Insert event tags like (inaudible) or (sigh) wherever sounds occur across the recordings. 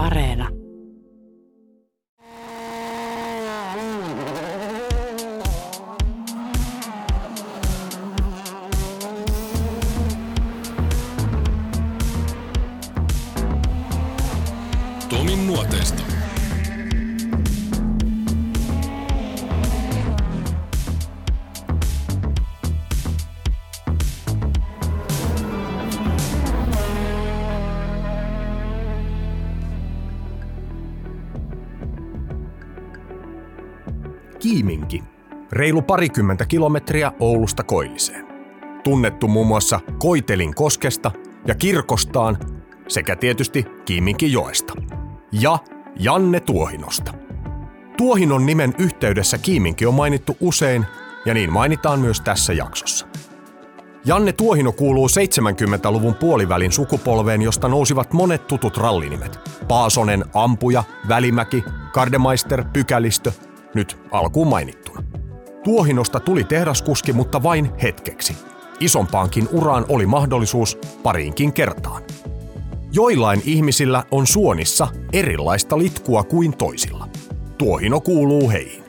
Areena. Reilu parikymmentä kilometriä Oulusta Koilliseen. Tunnettu muun muassa Koitelin koskesta ja kirkostaan sekä tietysti Kiiminkin joesta. Ja Janne Tuohinosta. Tuohinon nimen yhteydessä Kiiminki on mainittu usein ja niin mainitaan myös tässä jaksossa. Janne Tuohino kuuluu 70-luvun puolivälin sukupolveen, josta nousivat monet tutut rallinimet. Paasonen, Ampuja, Välimäki, Kardemeister, Pykälistö, nyt alkuun mainittuna. Tuohinosta tuli tehdaskuski, mutta vain hetkeksi. Isompaankin uraan oli mahdollisuus pariinkin kertaan. Joillain ihmisillä on suonissa erilaista litkua kuin toisilla. Tuohino kuuluu heihin.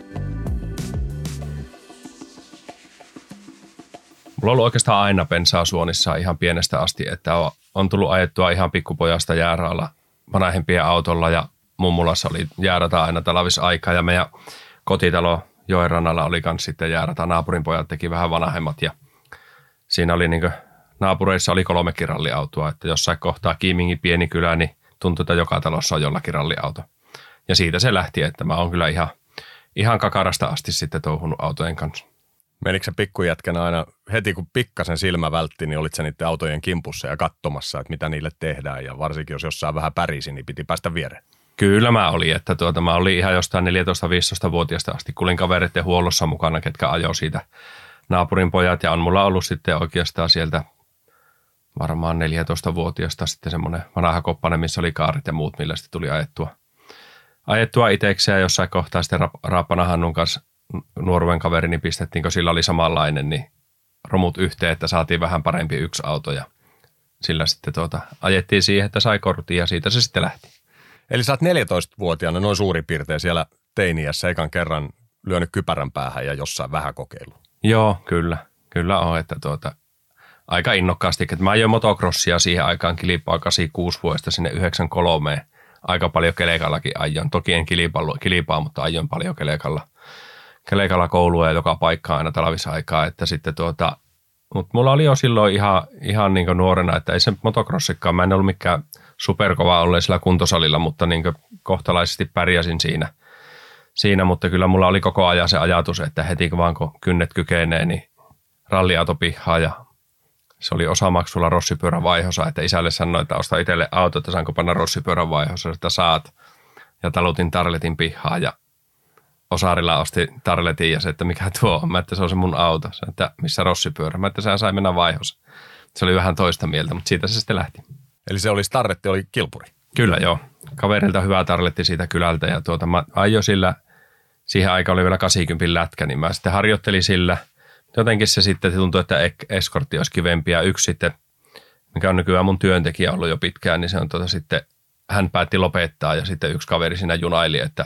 Mulla on ollut oikeastaan aina pensaa suonissa ihan pienestä asti, että on, tullut ajettua ihan pikkupojasta jääraalla vanhempien autolla ja mummulassa oli jäärata aina talvisaikaa ja meidän kotitalo joen rannalla oli myös sitten jäärata. Naapurin pojat teki vähän vanhemmat ja siinä oli niin naapureissa oli kolme ralliautoa, että jossain kohtaa Kiimingin pieni kylä, niin tuntui, että joka talossa on jollakin ralliauto. Ja siitä se lähti, että mä oon kyllä ihan, ihan kakarasta asti sitten touhunut autojen kanssa. Menikö se pikkujätkänä aina heti kun pikkasen silmä vältti, niin olit sä niiden autojen kimpussa ja katsomassa, että mitä niille tehdään ja varsinkin jos jossain vähän pärisi, niin piti päästä viereen. Kyllä mä olin, että tuota, mä olin ihan jostain 14-15-vuotiaasta asti, kulin kavereiden huollossa mukana, ketkä ajoi siitä naapurin pojat. Ja on mulla ollut sitten oikeastaan sieltä varmaan 14-vuotiaasta sitten semmoinen vanha koppanen, missä oli kaarit ja muut, millä sitten tuli ajettua, ajettua itsekseen jossain kohtaa sitten Raappana Hannun kanssa nuoruuden kaverini pistettiin, kun sillä oli samanlainen, niin romut yhteen, että saatiin vähän parempi yksi auto. Ja sillä sitten tuota, ajettiin siihen, että sai kortin ja siitä se sitten lähti. Eli sä oot 14-vuotiaana noin suurin piirtein siellä teiniässä ekan kerran lyönyt kypärän päähän ja jossain vähän kokeilu. Joo, kyllä. Kyllä on, että tuota, aika innokkaasti. Että mä ajoin motocrossia siihen aikaan kilpaa 86 vuodesta sinne 93. Aika paljon kelekallakin ajoin. Toki en kilipaa, kilipaa mutta ajoin paljon kelekalla. Kelekalla koulua ja joka paikka aina talvisaikaa. Että sitten tuota, mutta mulla oli jo silloin ihan, ihan niin nuorena, että ei se motocrossikaan, mä en ollut mikään superkova olleen sillä kuntosalilla, mutta niin kohtalaisesti pärjäsin siinä, siinä. Mutta kyllä mulla oli koko ajan se ajatus, että heti vaan kun kynnet kykenee, niin ralliauto pihaa ja se oli osamaksulla rossipyörän vaihossa, että isälle sanoi, että osta itselle auto, että saanko panna rossipyörän vaihossa, että saat. Ja talutin tarletin pihaa ja Osarilla osti tarletin ja se, että mikä tuo on. Mä, että se on se mun auto. Se, että missä rossipyörä. Mä, että sehän sai mennä vaihossa. Se oli vähän toista mieltä, mutta siitä se sitten lähti. Eli se oli starretti, oli kilpuri? Kyllä joo. Kaverilta hyvä tarletti siitä kylältä ja tuota, mä ajoin sillä, siihen aikaan oli vielä 80 lätkä, niin mä sitten harjoittelin sillä. Jotenkin se sitten tuntui, että eskortti olisi kivempi ja yksi sitten, mikä on nykyään mun työntekijä ollut jo pitkään, niin se on tuota sitten, hän päätti lopettaa ja sitten yksi kaveri siinä junaili, että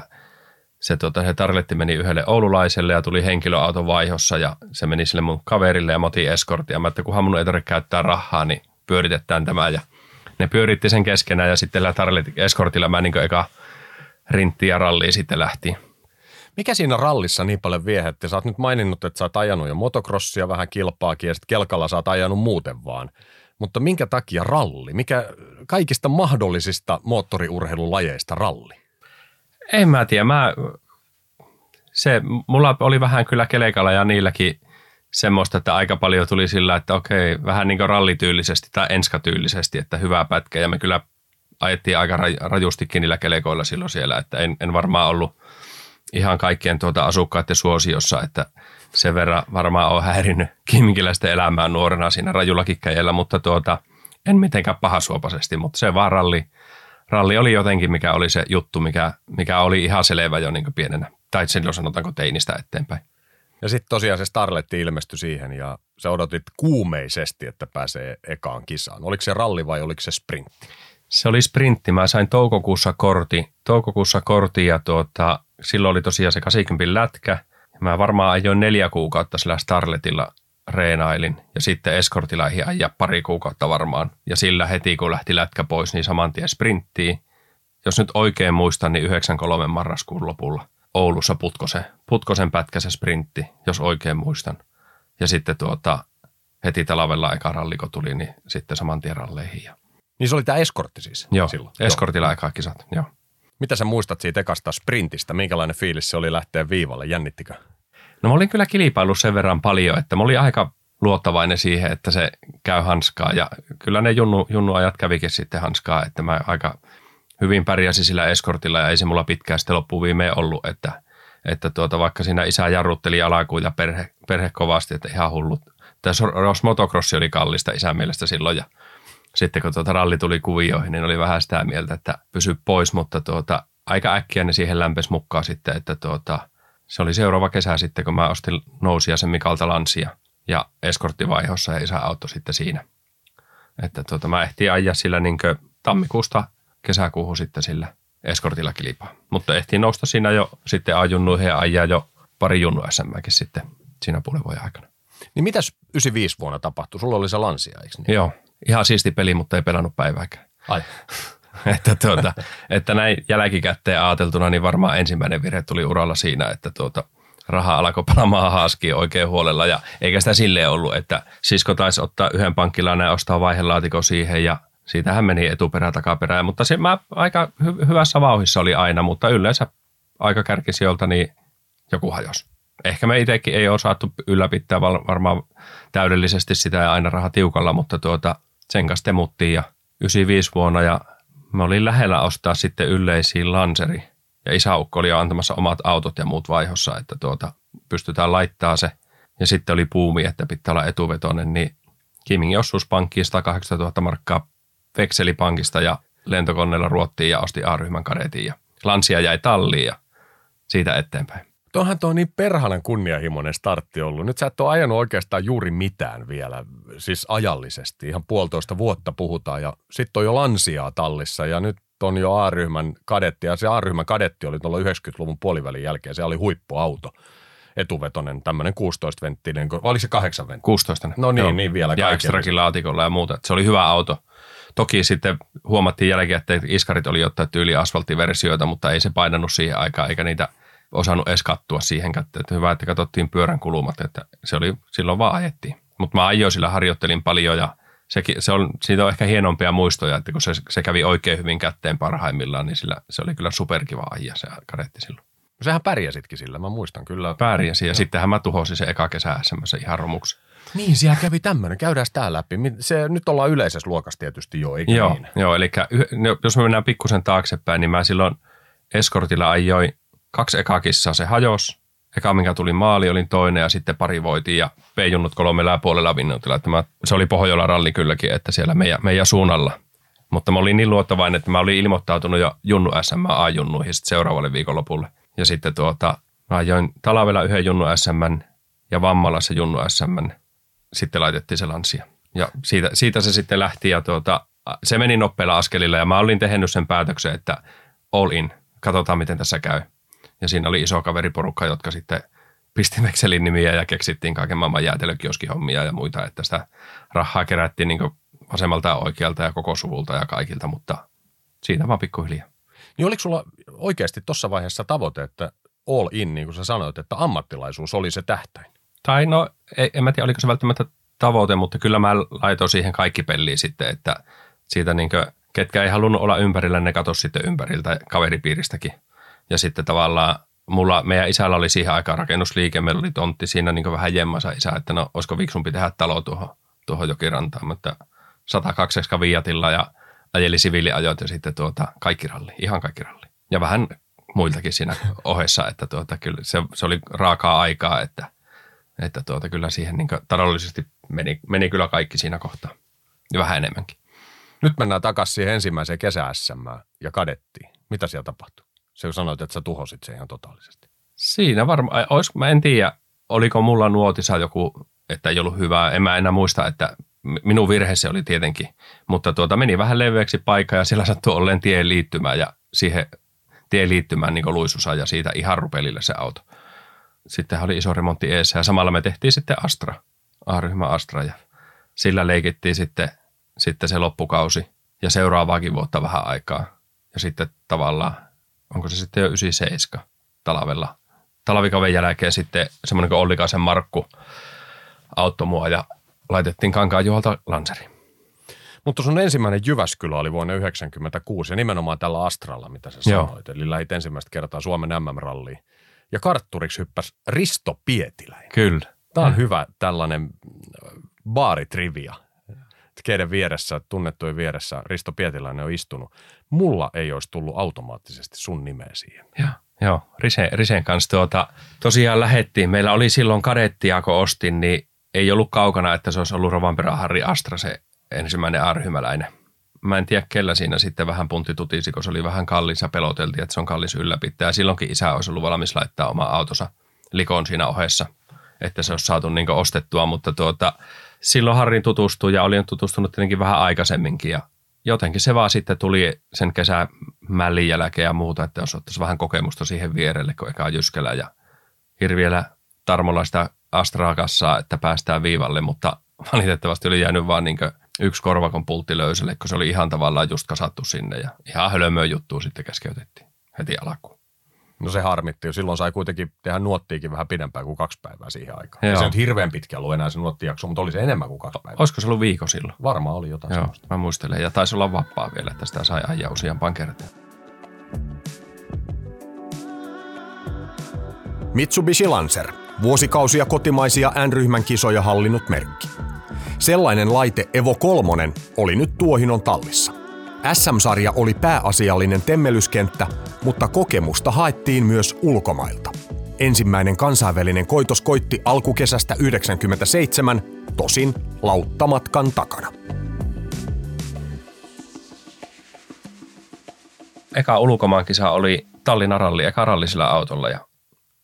se, tuota, se tarletti meni yhdelle oululaiselle ja tuli henkilöauton vaihossa ja se meni sille mun kaverille ja moti eskortti. Mä että kunhan mun ei tarvitse käyttää rahaa, niin pyöritetään tämä ja ne pyöritti sen keskenään ja sitten tarletti eskortilla mä niin eka rintti ja ralliin sitten lähti. Mikä siinä rallissa niin paljon viehätti? Sä oot nyt maininnut, että sä oot ajanut jo motocrossia vähän kilpaakin ja sitten kelkalla sä oot ajanut muuten vaan. Mutta minkä takia ralli? Mikä kaikista mahdollisista moottoriurheilulajeista ralli? En mä tiedä. Mä, se, mulla oli vähän kyllä kelekalla ja niilläkin semmoista, että aika paljon tuli sillä, että okei, vähän niin kuin rallityylisesti tai enskatyylisesti, että hyvää pätkä. Ja me kyllä ajettiin aika rajustikin niillä kelekoilla silloin siellä, että en, en varmaan ollut ihan kaikkien tuota asukkaiden suosiossa, että sen verran varmaan on häirinnyt kimkiläisten elämää nuorena siinä rajulla kikkäjällä, mutta tuota, en mitenkään pahasuopaisesti, mutta se vaan ralli, ralli oli jotenkin, mikä oli se juttu, mikä, mikä oli ihan selvä jo niin pienenä. Tai silloin sanotaanko teinistä eteenpäin. Ja sitten tosiaan se Starletti ilmestyi siihen ja sä odotit kuumeisesti, että pääsee ekaan kisaan. Oliko se ralli vai oliko se sprintti? Se oli sprintti. Mä sain toukokuussa korti, toukokuussa korti ja tuota, silloin oli tosiaan se 80 lätkä. Mä varmaan ajoin neljä kuukautta sillä Starletilla reenailin ja sitten eskortilla ei ajaa pari kuukautta varmaan. Ja sillä heti kun lähti lätkä pois, niin saman tien sprinttiin. Jos nyt oikein muistan, niin 93 marraskuun lopulla Oulussa Putkosen, Putkosen pätkä se sprintti, jos oikein muistan. Ja sitten tuota, heti talvella eka ralliko tuli, niin sitten saman tien ralleihin. Ja... Niin se oli tämä eskortti siis Joo, silloin? eskortilla eka kisat, joo. Mitä sä muistat siitä ekasta sprintistä? Minkälainen fiilis se oli lähteä viivalle? Jännittikö? No mä olin kyllä kilpaillut sen verran paljon, että mä olin aika luottavainen siihen, että se käy hanskaa. Ja kyllä ne junnu, junnuajat kävikin sitten hanskaa, että mä aika hyvin pärjäsin sillä eskortilla ja ei se mulla pitkään sitten loppuviimeen ollut, että, että tuota, vaikka siinä isä jarrutteli alakuun ja perhe, perhe kovasti, että ihan hullut. Tässä Ross Motocrossi oli kallista isän mielestä silloin ja sitten kun tuota ralli tuli kuvioihin, niin oli vähän sitä mieltä, että pysy pois, mutta tuota, aika äkkiä ne siihen lämpesi mukaan sitten, että tuota, se oli seuraava kesä sitten, kun mä ostin nousia sen Mikalta Lansia ja eskorttivaihossa ja isä auto sitten siinä. Että tuota, mä ehtin ajaa sillä niin tammikuusta kesäkuuhun sitten sillä eskortilla kilpaa. Mutta ehtiin nousta siinä jo sitten ajunnuihin ja ajaa jo pari junnu SMäkin sitten siinä puolen vuoden aikana. Niin mitäs 95 vuonna tapahtui? Sulla oli se Lansia, eikö niin? Joo, ihan siisti peli, mutta ei pelannut päivääkään. Ai. (laughs) että, tuota, että näin jälkikäteen ajateltuna, niin varmaan ensimmäinen virhe tuli uralla siinä, että tuota, raha alkoi palaamaan haaskiin oikein huolella. Ja eikä sitä silleen ollut, että sisko taisi ottaa yhden pankkilaan ja ostaa vaihelaatikon siihen ja siitähän meni etuperä takaperä. Mutta se mä aika hy- hyvässä vauhissa oli aina, mutta yleensä aika kärkisijoilta niin joku hajos. Ehkä me itsekin ei ole saatu ylläpittää varmaan täydellisesti sitä ja aina raha tiukalla, mutta tuota, sen kanssa temuttiin ja 95 vuonna ja Mä olin lähellä ostaa sitten yleisiin Lanseri ja isäukko oli jo antamassa omat autot ja muut vaihossa, että tuota, pystytään laittaa se. Ja sitten oli puumi, että pitää olla etuvetoinen, niin Kimingin osuuspankkiin 180 000 markkaa vekselipankista ja lentokoneella ruottiin ja osti A-ryhmän kadetin ja Lansia jäi talliin ja siitä eteenpäin. Tuohan tuo niin perhanen kunnianhimoinen startti ollut. Nyt sä et ole ajanut oikeastaan juuri mitään vielä, siis ajallisesti. Ihan puolitoista vuotta puhutaan ja sitten on jo Lansiaa tallissa ja nyt on jo A-ryhmän kadetti. Ja se A-ryhmän kadetti oli tuolla 90-luvun puolivälin jälkeen. Se oli huippuauto etuvetonen, tämmöinen 16-venttinen, oli se 8 venttinen? 16. No niin, Joo. niin vielä. Ja ekstrakin laatikolla ja muuta. Se oli hyvä auto. Toki sitten huomattiin jälkeen, että iskarit oli ottaa tyyli asfalttiversioita, mutta ei se painanut siihen aikaan, eikä niitä – osannut edes kattua siihen. Että hyvä, että katsottiin pyörän kulumat, että se oli, silloin vaan ajettiin. Mutta mä ajoin sillä, harjoittelin paljon ja se, se on, siitä on ehkä hienompia muistoja, että kun se, se kävi oikein hyvin kätteen parhaimmillaan, niin sillä, se oli kyllä superkiva ajaa se kadetti silloin. Sähän pärjäsitkin sillä, mä muistan kyllä. Pärjäsin ja no. sittenhän mä tuhosin se eka kesä semmoisen ihan romuksi. Niin, siellä kävi tämmöinen. Käydään tämä läpi. Se, nyt ollaan yleisessä luokassa tietysti jo, eikö joo, niin? Joo, eli jos me mennään pikkusen taaksepäin, niin mä silloin eskortilla ajoin kaksi ekaa kissaa se hajos. Eka, minkä tuli maali, olin toinen ja sitten pari voitiin ja P-junnut kolmella ja puolella minuutilla. Että mä, se oli Pohjola ralli kylläkin, että siellä meidän, meidän suunnalla. Mutta mä olin niin luottavainen, että mä olin ilmoittautunut jo Junnu SM A-junnuihin sitten seuraavalle viikonlopulle. Ja sitten tuota, mä ajoin talvella yhden Junnu SM ja Vammalassa Junnu SM. Sitten laitettiin se lansia. Ja siitä, siitä se sitten lähti ja tuota, se meni nopeilla askelilla ja mä olin tehnyt sen päätöksen, että all in. Katsotaan, miten tässä käy. Ja siinä oli iso kaveriporukka, jotka sitten pisti vekselin nimiä ja keksittiin kaiken maailman jäätelökioskihommia ja muita, että sitä rahaa kerättiin niin vasemmalta ja oikealta ja koko suvulta ja kaikilta, mutta siinä vaan pikkuhiljaa. Niin oliko sulla oikeasti tuossa vaiheessa tavoite, että all in, niin kuin sä sanoit, että ammattilaisuus oli se tähtäin? Tai no, en mä tiedä, oliko se välttämättä tavoite, mutta kyllä mä laitoin siihen kaikki peliin sitten, että siitä niin kuin, ketkä ei halunnut olla ympärillä, ne katoi sitten ympäriltä kaveripiiristäkin. Ja sitten tavallaan mulla, meidän isällä oli siihen aikaan rakennusliike, meillä oli tontti siinä niin vähän jemmasa isä, että no olisiko viksumpi tehdä talo tuohon, tuohon jokirantaan, mutta 102 viiatilla ja ajeli siviiliajot ja sitten tuota, kaikki ralli, ihan kaikki ralli. Ja vähän muiltakin siinä ohessa, että tuota, kyllä se, se oli raakaa aikaa, että, että tuota, kyllä siihen niin taloudellisesti meni, meni kyllä kaikki siinä kohtaa ja vähän enemmänkin. Nyt mennään takaisin siihen ensimmäiseen kesä ja kadettiin. Mitä siellä tapahtui? Se sanoit, että sä tuhosit sen ihan totaalisesti. Siinä varmaan, mä en tiedä, oliko mulla nuotissa joku, että ei ollut hyvää. En mä enää muista, että minun virhe se oli tietenkin, mutta tuota, meni vähän leveäksi paikka ja siellä sattui olleen tien liittymään ja siihen tien liittymään niin luisusa ja siitä ihan rupelille se auto. Sitten oli iso remontti eessä ja samalla me tehtiin sitten Astra, A-ryhmä Astra ja sillä leikittiin sitten, sitten se loppukausi ja seuraavaakin vuotta vähän aikaa. Ja sitten tavallaan, onko se sitten jo 97 talvella. Talvikaven jälkeen sitten semmoinen kuin Ollikaisen Markku auttoi mua ja laitettiin kankaan Juhalta Lanseri. Mutta sun ensimmäinen Jyväskylä oli vuonna 1996 ja nimenomaan tällä Astralla, mitä sä Joo. sanoit. Eli lähit ensimmäistä kertaa Suomen MM-ralliin. Ja kartturiksi hyppäsi Risto Pietiläinen. Kyllä. Tämä on hyvä tällainen äh, baaritrivia. Keiden vieressä, tunnettujen vieressä Risto Pietiläinen on istunut. Mulla ei olisi tullut automaattisesti sun nimeä siihen. Joo, joo. Risen, Risen kanssa tuota, tosiaan lähettiin. Meillä oli silloin kadettia, kun ostin, niin ei ollut kaukana, että se olisi ollut Rovanperän Harri Astra se ensimmäinen arhymäläinen. Mä en tiedä, kellä siinä sitten vähän puntti tutisi, kun se oli vähän kallis ja peloteltiin, että se on kallis ylläpitäjä. Silloinkin isä olisi ollut valmis laittaa oma autonsa likoon siinä ohessa, että se olisi saatu niin ostettua, mutta tuota, silloin Harrin tutustui ja olin tutustunut tietenkin vähän aikaisemminkin ja jotenkin se vaan sitten tuli sen kesämällin jälkeen ja muuta, että jos ottaisi vähän kokemusta siihen vierelle, kun eka Jyskälä ja hirviellä Tarmolla sitä Astraa kassaa, että päästään viivalle, mutta valitettavasti oli jäänyt vaan niin yksi korvakon pultti löysälle, kun se oli ihan tavallaan just kasattu sinne ja ihan hölmöä juttua sitten keskeytettiin heti alkuun. No se harmitti. Silloin sai kuitenkin tehdä nuottiikin vähän pidempään kuin kaksi päivää siihen aikaan. Ei Joo. se nyt hirveän pitkä ollut enää se nuottijakso, mutta oli se enemmän kuin kaksi päivää. Olisiko se ollut viikko silloin? Varmaan oli jotain Joo, semmoista. mä muistelen. Ja taisi olla vapaa vielä, että sitä sai ajaa useampaan kertaan. Mitsubishi Lancer. Vuosikausia kotimaisia N-ryhmän kisoja hallinnut merkki. Sellainen laite Evo 3 oli nyt Tuohinon tallissa. SM-sarja oli pääasiallinen temmelyskenttä, mutta kokemusta haettiin myös ulkomailta. Ensimmäinen kansainvälinen koitos koitti alkukesästä 97, tosin lauttamatkan takana. eka ulkomaankisa oli Tallinnan ralli, eka ralli sillä autolla ja,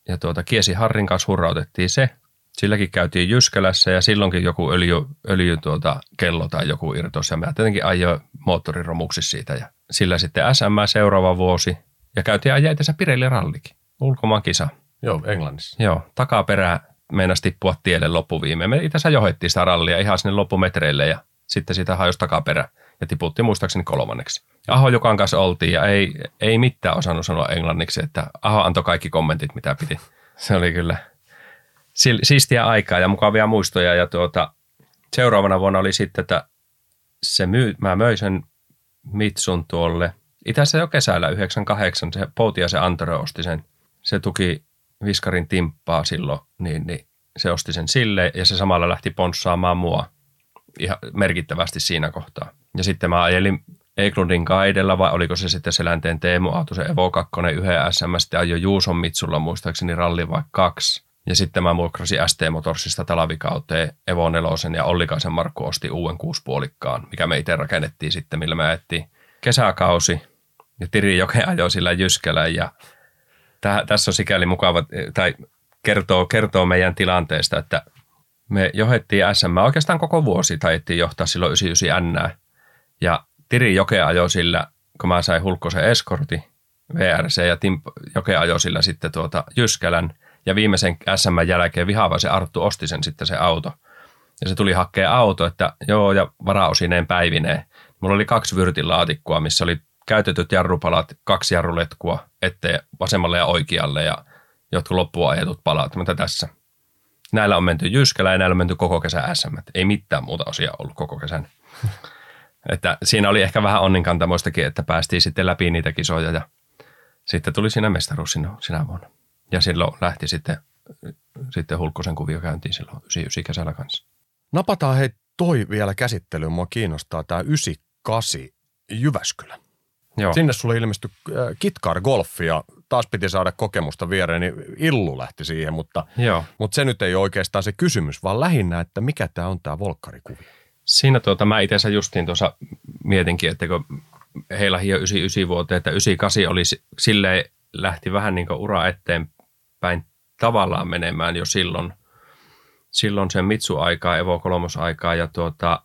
ja tuota, Kiesi Harrin kanssa hurrautettiin se. Silläkin käytiin Jyskälässä ja silloinkin joku öljy, öljy tuota, kello tai joku irtos ja mä tietenkin ajoin moottoriromuksi siitä ja sillä sitten SM seuraava vuosi ja käytiin ajaa itse Pirelli rallikin, ulkomaankisa. Joo, Englannissa. Joo, takaperä meinasi tippua tielle loppuviimeen. Me itse asiassa johdettiin sitä rallia ihan sinne loppumetreille ja sitten siitä hajosi takaperä ja tiputti muistaakseni kolmanneksi. Aho Jukan kanssa oltiin ja ei, ei mitään osannut sanoa englanniksi, että Aho antoi kaikki kommentit, mitä piti. Se oli kyllä siistiä aikaa ja mukavia muistoja ja tuota, seuraavana vuonna oli sitten, että se myy, mä möin sen Mitsun tuolle. Itse jo kesällä 98 se Poutiasen Antero osti sen. Se tuki Viskarin timppaa silloin, niin, niin se osti sen sille ja se samalla lähti ponssaamaan mua ihan merkittävästi siinä kohtaa. Ja sitten mä ajelin Eklundin kaidella vai oliko se sitten Selänteen Teemu Auto, se Evo 2 yhden SM, sitten ajoin Juuson Mitsulla muistaakseni ralli vai kaksi. Ja sitten mä vuokrasin ST Motorsista talavikauteen Evo 4 ja Ollikaisen Markku osti uuden kuuspuolikkaan, mikä me itse rakennettiin sitten, millä me ajettiin kesäkausi. Ja Tiri Joke ajoi sillä Jyskälä ja täh, tässä on sikäli mukava, tai kertoo, kertoo meidän tilanteesta, että me johdettiin SM oikeastaan koko vuosi, taidettiin johtaa silloin 99 N. Ja Tiri Joke ajoi sillä, kun mä sain Hulkkosen eskorti, VRC, ja Tim Joke ajoi sillä sitten tuota Jyskälän. Ja viimeisen SM jälkeen Vihavaisen Arttu osti sen sitten se auto. Ja se tuli hakea auto, että joo, ja varaosineen päivineen. Mulla oli kaksi vyrtilaatikkoa, missä oli käytetyt jarrupalat, kaksi jarruletkua, ettei vasemmalle ja oikealle, ja jotkut loppuun ajetut palat, mutta tässä. Näillä on menty Jyskälä ja näillä on menty koko kesä SM. Ei mitään muuta osia ollut koko kesän. (laughs) että siinä oli ehkä vähän onninkantamoistakin, että päästiin sitten läpi niitä kisoja ja sitten tuli siinä mestaruus sinä, sinä vuonna. Ja silloin lähti sitten, sitten Hulkkosen kuvio käyntiin silloin 99 kesällä kanssa. Napataan hei toi vielä käsittelyyn. Mua kiinnostaa tämä 98 Jyväskylä. Joo, Sinne sulle ilmestyi äh, Kitkar Golf ja taas piti saada kokemusta viereen, niin Illu lähti siihen, mutta, joo. mutta se nyt ei ole oikeastaan se kysymys, vaan lähinnä, että mikä tämä on tämä volkkarikuvio. Siinä tuota, mä itse asiassa justiin tuossa mietinkin, että kun heilahi jo 99 vuoteen, että 98 oli si- silleen, lähti vähän niin kuin ura eteenpäin tavallaan menemään jo silloin, silloin sen Mitsu-aikaa, Evo 3 aikaa ja tuota,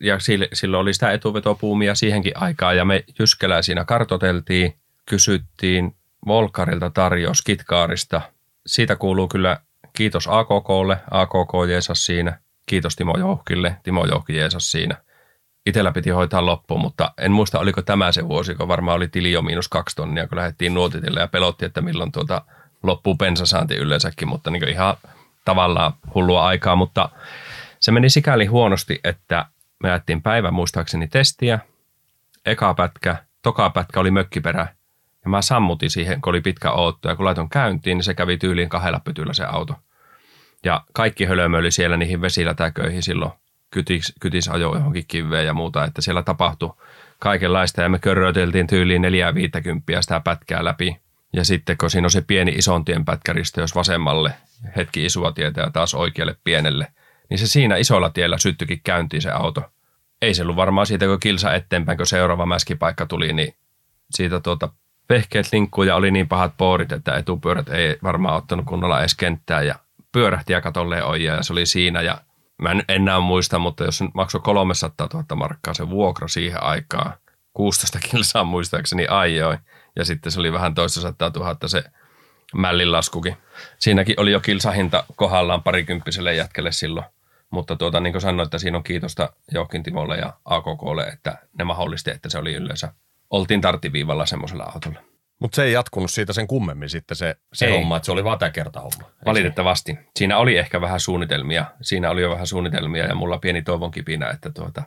ja silloin oli sitä etuvetopuumia siihenkin aikaan. Ja me Jyskälää siinä kartoteltiin, kysyttiin Volkarilta tarjous Kitkaarista. Siitä kuuluu kyllä kiitos AKKlle, AKK Jeesas siinä, kiitos Timo Jouhkille, Timo Jouhki Jeesas siinä. Itellä piti hoitaa loppuun, mutta en muista oliko tämä se vuosi, kun varmaan oli tili jo miinus kaksi tonnia, kun lähdettiin nuotitille ja pelotti, että milloin tuota loppuu bensasaanti yleensäkin, mutta niin ihan tavallaan hullua aikaa, mutta se meni sikäli huonosti, että me jättiin päivän muistaakseni testiä, eka pätkä, toka pätkä oli mökkiperä. Ja mä sammutin siihen, kun oli pitkä ootto. Ja kun laiton käyntiin, niin se kävi tyyliin kahdella pytyllä se auto. Ja kaikki hölömö oli siellä niihin vesilätäköihin silloin, kytis, kytis ajo johonkin kiveen ja muuta, että siellä tapahtui kaikenlaista. Ja me körröiteltiin tyyliin 450 sitä pätkää läpi. Ja sitten kun siinä on se pieni isontien pätkäristö, jos vasemmalle hetki isua tietä ja taas oikealle pienelle, niin se siinä isolla tiellä syttyikin käyntiin se auto. Ei se ollut varmaan siitä, kun kilsa eteenpäin, kun seuraava mäskipaikka tuli, niin siitä tuota vehkeet linkkuu ja oli niin pahat poorit, että etupyörät ei varmaan ottanut kunnolla edes kenttää ja pyörähti ja katolleen ojia ja se oli siinä ja mä en enää muista, mutta jos maksoi 300 000 markkaa se vuokra siihen aikaan, 16 kilsaa muistaakseni ajoi ja sitten se oli vähän toista sataa tuhatta se mällin laskukin. Siinäkin oli jo kilsahinta kohdallaan parikymppiselle jätkelle silloin. Mutta tuota, niin kuin sanoin, että siinä on kiitosta Joukin Timolle ja AKKlle, että ne mahdollisti, että se oli yleensä. Oltiin tarttiviivalla semmoisella autolla. Mutta se ei jatkunut siitä sen kummemmin sitten se, se ei. homma, että se oli vaan tämä kerta homma. Valitettavasti. Siinä oli ehkä vähän suunnitelmia. Siinä oli jo vähän suunnitelmia ja mulla pieni toivon kipinä, että tuota,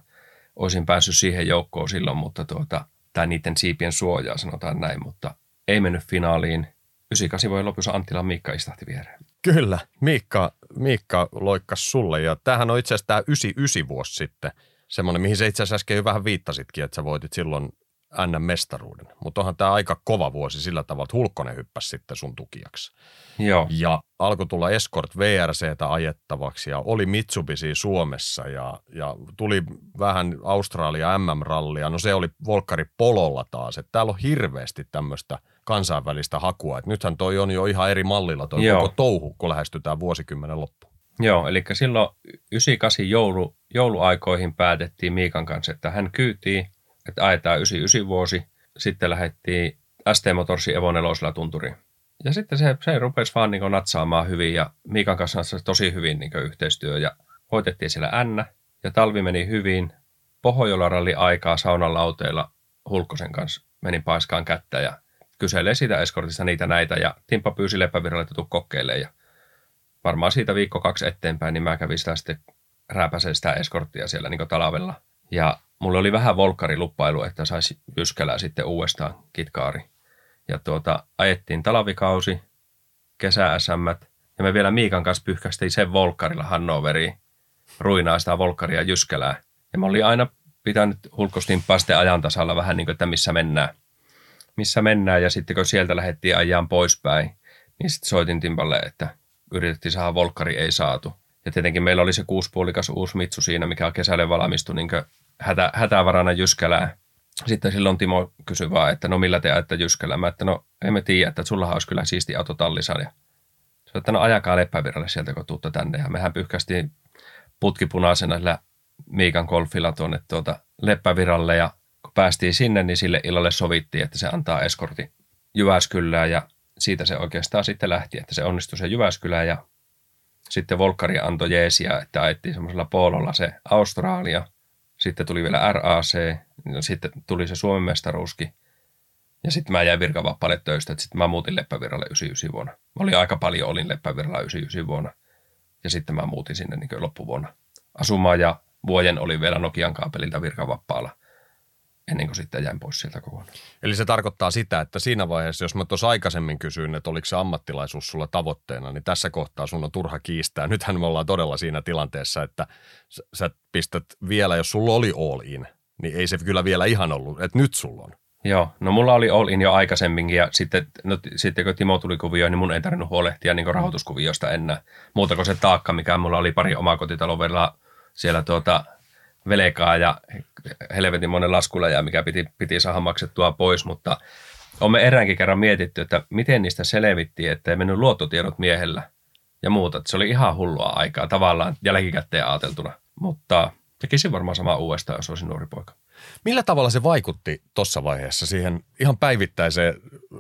olisin päässyt siihen joukkoon silloin, mutta tuota, tai niiden siipien suojaa sanotaan näin, mutta ei mennyt finaaliin. 98 voi lopussa Anttilan Miikka istahti viereen. Kyllä, Miikka, Miikka loikkas sulle ja tämähän on itse asiassa tämä 99 vuosi sitten, semmoinen, mihin se itse asiassa äsken jo vähän viittasitkin, että sä voitit silloin NM-mestaruuden. Mutta onhan tämä aika kova vuosi sillä tavalla, että Hulkkonen hyppäsi sitten sun tukijaksi. Joo. Ja alkoi tulla Escort VRCtä ajettavaksi ja oli Mitsubishi Suomessa ja, ja tuli vähän Australia MM-rallia. No se oli Volkari Pololla taas. Että täällä on hirveästi tämmöistä kansainvälistä hakua. Et nythän toi on jo ihan eri mallilla toi Joo. koko touhu, kun lähestytään vuosikymmenen loppuun. Joo, eli silloin 98 joulu, jouluaikoihin päätettiin Miikan kanssa, että hän kyytii – että ajetaan 99 vuosi. Sitten lähdettiin ST Motorsin Evo 4 tunturiin. Ja sitten se, se rupesi vaan niin natsaamaan hyvin ja Miikan kanssa tosi hyvin niin yhteistyö ja hoitettiin siellä N ja talvi meni hyvin. Pohjola-ralli aikaa saunan lauteilla Hulkkosen kanssa menin paiskaan kättä ja kyselee siitä eskortista niitä näitä ja Timppa pyysi Leppäviralle, että kokeilemaan ja varmaan siitä viikko kaksi eteenpäin, niin mä kävin sitä sitten rääpäseen sitä eskorttia siellä niin talvella. Ja mulla oli vähän volkkariluppailu, että saisi Jyskälää sitten uudestaan kitkaari. Ja tuota, ajettiin talavikausi, kesä ja me vielä Miikan kanssa pyyhkästiin sen volkkarilla Hannoveriin, ruinaa sitä volkkaria Jyskälää. Ja mä olin aina pitänyt hulkkostimppaa sitten ajan tasalla vähän niin kuin, että missä mennään. Missä mennään ja sitten kun sieltä lähdettiin ajan poispäin, niin sitten soitin Timpalle, että yritettiin saada volkkari, ei saatu. Ja tietenkin meillä oli se kuuspuolikas uusi Mitsu siinä, mikä kesälle valmistui niin hätä, hätävarana Jyskälää. Sitten silloin Timo kysyi vaan, että no millä te ajatte Jyskälää. Mä että no emme tiedä, että sulla olisi kyllä siisti auto tallissa. Ja se että no ajakaa Leppäviralle sieltä, kun tuutte tänne. Ja mehän pyyhkästiin putkipunaisena sillä Miikan golfilla tuonne tuota Leppäviralle ja kun päästiin sinne, niin sille illalle sovittiin, että se antaa eskorti Jyväskylään ja siitä se oikeastaan sitten lähti, että se onnistui se Jyväskylään ja sitten Volkari antoi jeesiä, että ajettiin semmoisella poololla se Australia – sitten tuli vielä RAC, ja sitten tuli se Suomen mestaruuskin. Ja sitten mä jäin virkavapaalle töistä, että sitten mä muutin Leppävirralle 99 vuonna. Mä olin aika paljon, olin Leppävirralla 99 vuonna. Ja sitten mä muutin sinne niin loppuvuonna asumaan ja vuoden oli vielä Nokian kaapelilta virkavappaalla ennen kuin sitten jäin pois sieltä kokonaan. Eli se tarkoittaa sitä, että siinä vaiheessa, jos mä tuossa aikaisemmin kysyin, että oliko se ammattilaisuus sulla tavoitteena, niin tässä kohtaa sun on turha kiistää. Nythän me ollaan todella siinä tilanteessa, että sä pistät vielä, jos sulla oli all in, niin ei se kyllä vielä ihan ollut, että nyt sulla on. Joo, no mulla oli all in jo aikaisemminkin ja sitten, no, sitten kun Timo tuli kuvioon, niin mun ei tarvinnut huolehtia niin rahoituskuviosta enää. Muuta kuin se taakka, mikä mulla oli pari omakotitalon verran siellä tuota, velekaa ja helvetin monen laskulla ja mikä piti, piti saada maksettua pois, mutta olemme eräänkin kerran mietitty, että miten niistä selvittiin, että ei mennyt luottotiedot miehellä ja muuta. Se oli ihan hullua aikaa tavallaan jälkikäteen ajateltuna. Mutta Tekisin varmaan sama uudestaan, jos olisin nuori poika. Millä tavalla se vaikutti tuossa vaiheessa siihen ihan päivittäiseen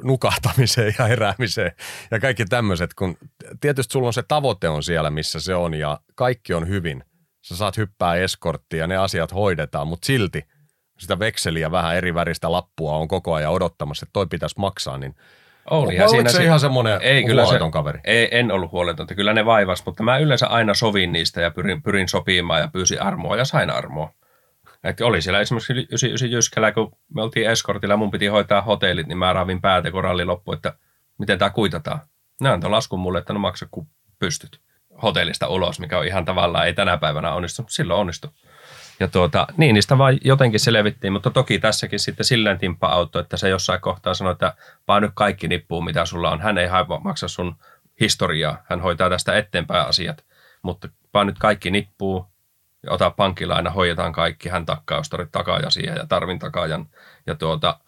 nukahtamiseen ja heräämiseen ja kaikki tämmöiset, kun tietysti sulla on se tavoite on siellä, missä se on ja kaikki on hyvin. Sä saat hyppää eskorttia ja ne asiat hoidetaan, mutta silti sitä vekseliä vähän eri väristä lappua on koko ajan odottamassa, että toi pitäisi maksaa, niin oli. Ja siinä se ihan semmoinen ei, kyllä se, kaveri? Ei, en ollut huoletonta. Kyllä ne vaivas, mutta mä yleensä aina sovin niistä ja pyrin, pyrin sopimaan ja pyysin armoa ja sain armoa. Et oli siellä esimerkiksi 99 Jyskällä, kun me oltiin eskortilla ja mun piti hoitaa hotellit, niin mä raavin päätä, kun ralli loppui, että miten tämä kuitataan. Ne antoi laskun mulle, että no maksa kun pystyt hotellista ulos, mikä on ihan tavallaan ei tänä päivänä onnistu, silloin onnistu. Ja tuota, niin, niistä vaan jotenkin selvittiin, mutta toki tässäkin sitten silleen timppa auto, että se jossain kohtaa sanoi, että vaan nyt kaikki nippuu, mitä sulla on. Hän ei maksa sun historiaa, hän hoitaa tästä eteenpäin asiat, mutta vaan nyt kaikki nippuu, ja ota pankkilaina, hoidetaan kaikki, hän takkaa ostarit takaaja siihen ja tarvin takaajan. Ja tuota,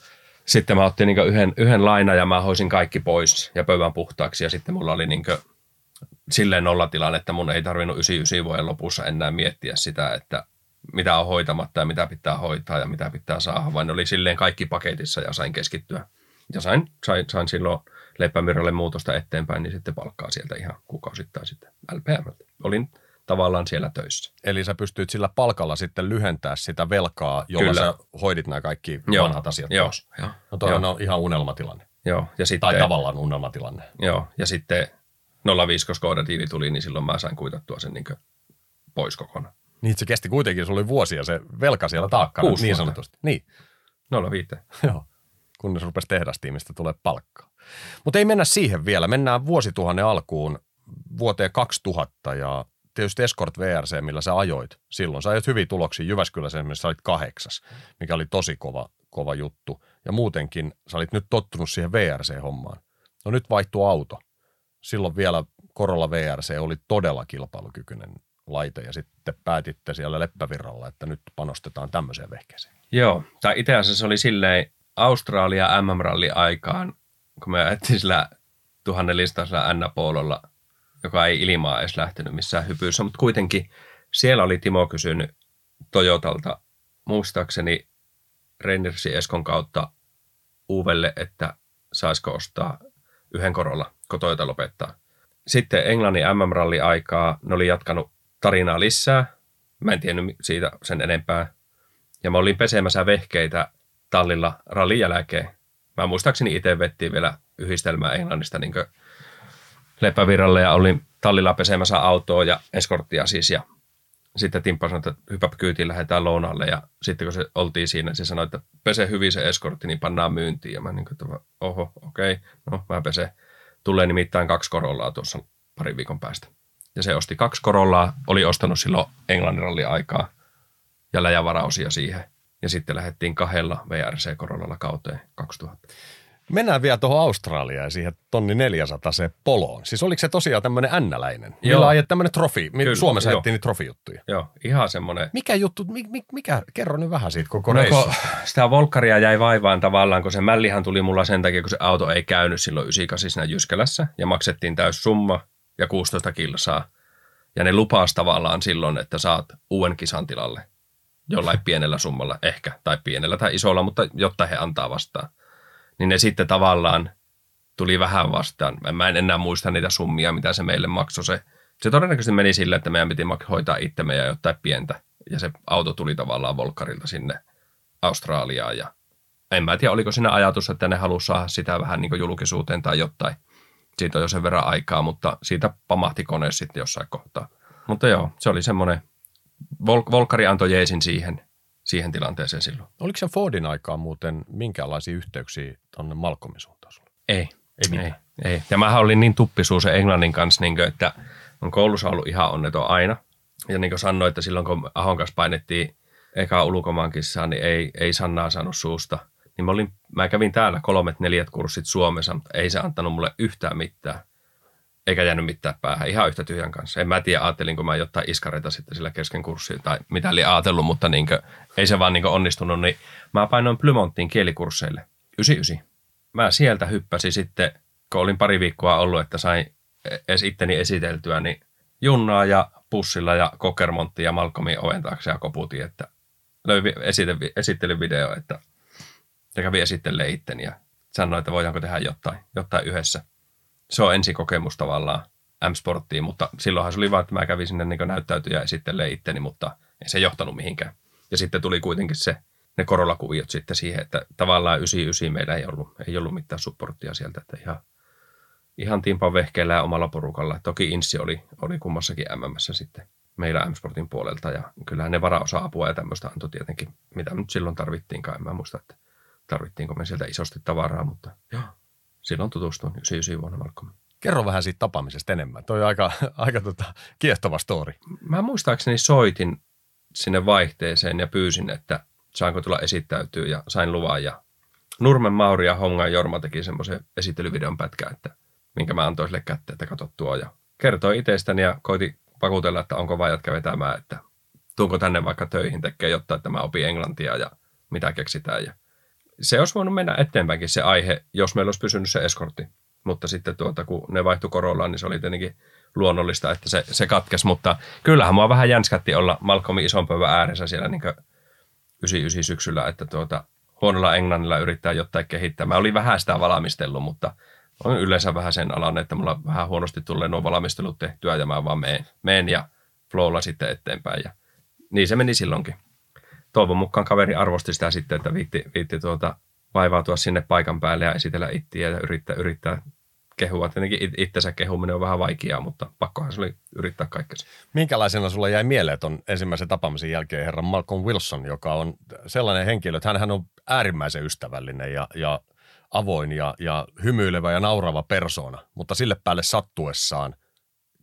sitten mä otin niin yhden, yhden laina ja mä hoisin kaikki pois ja pöydän puhtaaksi ja sitten mulla oli niin silleen nollatilanne, että mun ei tarvinnut 99 vuoden lopussa enää miettiä sitä, että mitä on hoitamatta ja mitä pitää hoitaa ja mitä pitää saada, vaan ne oli silleen kaikki paketissa ja sain keskittyä. Ja sain, sain, sain silloin Leipämyrälle muutosta eteenpäin, niin sitten palkkaa sieltä ihan kuukausittain sitten LPM. Olin tavallaan siellä töissä. Eli sä pystyt sillä palkalla sitten lyhentää sitä velkaa, jolla Kyllä. sä hoidit nämä kaikki joo, vanhat asiat joo, pois. Joo, no toi joo. on ihan unelmatilanne. Joo, ja sitten, tai tavallaan unelmatilanne. Joo, ja sitten 05, koska diili tuli, niin silloin mä sain kuitattua sen niin pois kokonaan. Niin se kesti kuitenkin, sulla oli vuosia se velka siellä taakkana, Kuusi niin sanotusti. Niin. 05. (laughs) Joo, kunnes rupesi tehdastiimistä tulee palkkaa. Mutta ei mennä siihen vielä, mennään vuosituhannen alkuun vuoteen 2000 ja tietysti Escort VRC, millä sä ajoit silloin. Sä ajoit hyvin tuloksia Jyväskylässä esimerkiksi sä olit kahdeksas, mikä oli tosi kova, kova juttu. Ja muutenkin sä olit nyt tottunut siihen VRC-hommaan. No nyt vaihtui auto. Silloin vielä Korolla VRC oli todella kilpailukykyinen laite ja sitten päätitte siellä Leppävirralla, että nyt panostetaan tämmöiseen vehkeeseen. Joo, tai itse asiassa oli silleen Australia MM-ralli aikaan, kun me ajettiin sillä tuhannenlistaisella N-poololla, joka ei ilmaa edes lähtenyt missään hypyissä, mutta kuitenkin siellä oli Timo kysynyt Toyotalta muistaakseni Reinersi Eskon kautta Uuvelle, että saisiko ostaa yhden korolla, kun Toyota lopettaa. Sitten Englannin MM-ralli aikaa ne oli jatkanut tarinaa lisää. Mä en tiennyt siitä sen enempää. Ja mä olin pesemässä vehkeitä tallilla rallin jälkeen. Mä muistaakseni itse vettiin vielä yhdistelmää Englannista niin Leppäviralle ja olin tallilla pesemässä autoa ja eskorttia siis. Ja sitten Timppa sanoi, että hypä kyytiin, lähdetään lounalle. Ja sitten kun se oltiin siinä, se sanoi, että pese hyvin se eskortti, niin pannaan myyntiin. Ja mä niin kuin, oho, okei, okay, no mä pese. Tulee nimittäin kaksi korollaa tuossa parin viikon päästä. Ja se osti kaksi korollaa, oli ostanut silloin Englannin aikaa ja läjävarausia siihen. Ja sitten lähdettiin kahdella VRC-korollalla kauteen 2000. Mennään vielä tuohon Australiaan ja siihen tonni 400 se poloon. Siis oliko se tosiaan tämmöinen ännäläinen? Joo. Millä ajat tämmöinen trofi? Kyllä, Suomessa ajettiin niitä trofijuttuja. Joo, ihan semmoinen. Mikä juttu, mikä, mikä, kerro nyt vähän siitä koko no, Sitä Volkkaria jäi vaivaan tavallaan, kun se mällihan tuli mulla sen takia, kun se auto ei käynyt silloin 98 siinä Jyskälässä ja maksettiin täys summa ja 16 kilsaa. Ja ne lupaas tavallaan silloin, että saat uuden kisan tilalle jollain pienellä summalla ehkä, tai pienellä tai isolla, mutta jotta he antaa vastaan. Niin ne sitten tavallaan tuli vähän vastaan. Mä en enää muista niitä summia, mitä se meille maksoi. Se, se todennäköisesti meni sille, että meidän piti hoitaa itsemme ja jotain pientä. Ja se auto tuli tavallaan Volkarilta sinne Australiaan. Ja en mä tiedä, oliko siinä ajatus, että ne halusi saada sitä vähän niin julkisuuteen tai jotain – siitä on jo sen verran aikaa, mutta siitä pamahti kone sitten jossain kohtaa. Mutta joo, se oli semmoinen, Vol- Volkari antoi jeesin siihen, siihen tilanteeseen silloin. Oliko se Fordin aikaa muuten minkälaisia yhteyksiä tuonne Malcolmin suuntaan sulle? Ei. Ei, ei, ei. Ja mä olin niin tuppisuus Englannin kanssa, niin kuin, että on koulussa ollut ihan onneton aina. Ja niin kuin sanoin, että silloin kun Ahon kanssa painettiin eka ulkomaankissaan, niin ei, ei Sannaa saanut suusta – niin mä, olin, mä kävin täällä kolmet neljät kurssit Suomessa, mutta ei se antanut mulle yhtään mitään. Eikä jäänyt mitään päähän, ihan yhtä tyhjän kanssa. En mä tiedä, ajattelin, mä jotain iskareita sitten sillä kesken kurssiin tai mitä oli ajatellut, mutta niin kuin, ei se vaan niin onnistunut. Niin mä painoin Plymonttiin kielikursseille, 99. Mä sieltä hyppäsin sitten, kun olin pari viikkoa ollut, että sain edes itteni esiteltyä, niin junnaa ja pussilla ja Kokermontti ja Malcolmin oven taakse ja koputin, että löi esite, esittelyvideo, että ja kävi esittelee itteni ja sanoi, että voidaanko tehdä jotain, jotain yhdessä. Se on ensikokemus tavallaan M-Sporttiin, mutta silloinhan se oli vaan, että mä kävin sinne niin näyttäytyä ja esittelee itteni, mutta ei se johtanut mihinkään. Ja sitten tuli kuitenkin se, ne korollakuviot sitten siihen, että tavallaan 99 meillä ei ollut, ei ollut mitään supporttia sieltä, että ihan, ihan timpan vehkeellä ja omalla porukalla. Toki Insi oli, oli kummassakin MMS sitten meillä M-Sportin puolelta ja kyllähän ne varaosa-apua ja tämmöistä antoi tietenkin, mitä nyt silloin tarvittiinkaan. En mä muista, että tarvittiinko me sieltä isosti tavaraa, mutta joo, silloin tutustuin 99 vuonna Malcolmiin. Kerro vähän siitä tapaamisesta enemmän. Toi on aika, (laughs) aika tota, kiehtova story. Mä muistaakseni soitin sinne vaihteeseen ja pyysin, että saanko tulla esittäytyä ja sain luvan. Ja Nurmen Mauri ja Hongan Jorma teki semmoisen esittelyvideon pätkä, että minkä mä antoin sille kättä, että kato tuo. Ja kertoi itsestäni ja koiti vakuutella, että onko vaan jatka vetämään, että tuunko tänne vaikka töihin tekee, jotta että mä opin englantia ja mitä keksitään. Ja se olisi voinut mennä eteenpäinkin se aihe, jos meillä olisi pysynyt se eskortti. Mutta sitten tuota, kun ne vaihtui korollaan, niin se oli tietenkin luonnollista, että se, se katkesi. Mutta kyllähän mua vähän jänskätti olla Malcolmin ison pöydän ääressä siellä niin 99 syksyllä, että tuota, huonolla englannilla yrittää jotain kehittää. Mä olin vähän sitä valmistellut, mutta on yleensä vähän sen alan, että mulla vähän huonosti tulee nuo valmistelut tehtyä ja mä vaan meen, meen ja flowlla sitten eteenpäin. Ja niin se meni silloinkin. Toivon mukaan kaveri arvosti sitä sitten, että viitti, viitti tuota vaivautua sinne paikan päälle ja esitellä ittiä ja yrittää, yrittää kehua. Tietenkin itsensä kehuminen on vähän vaikeaa, mutta pakkohan se oli yrittää kaikkea. Minkälaisena sulla jäi mieleen tuon ensimmäisen tapaamisen jälkeen herra Malcolm Wilson, joka on sellainen henkilö, että hän on äärimmäisen ystävällinen ja, ja avoin ja, ja hymyilevä ja naurava persona, mutta sille päälle sattuessaan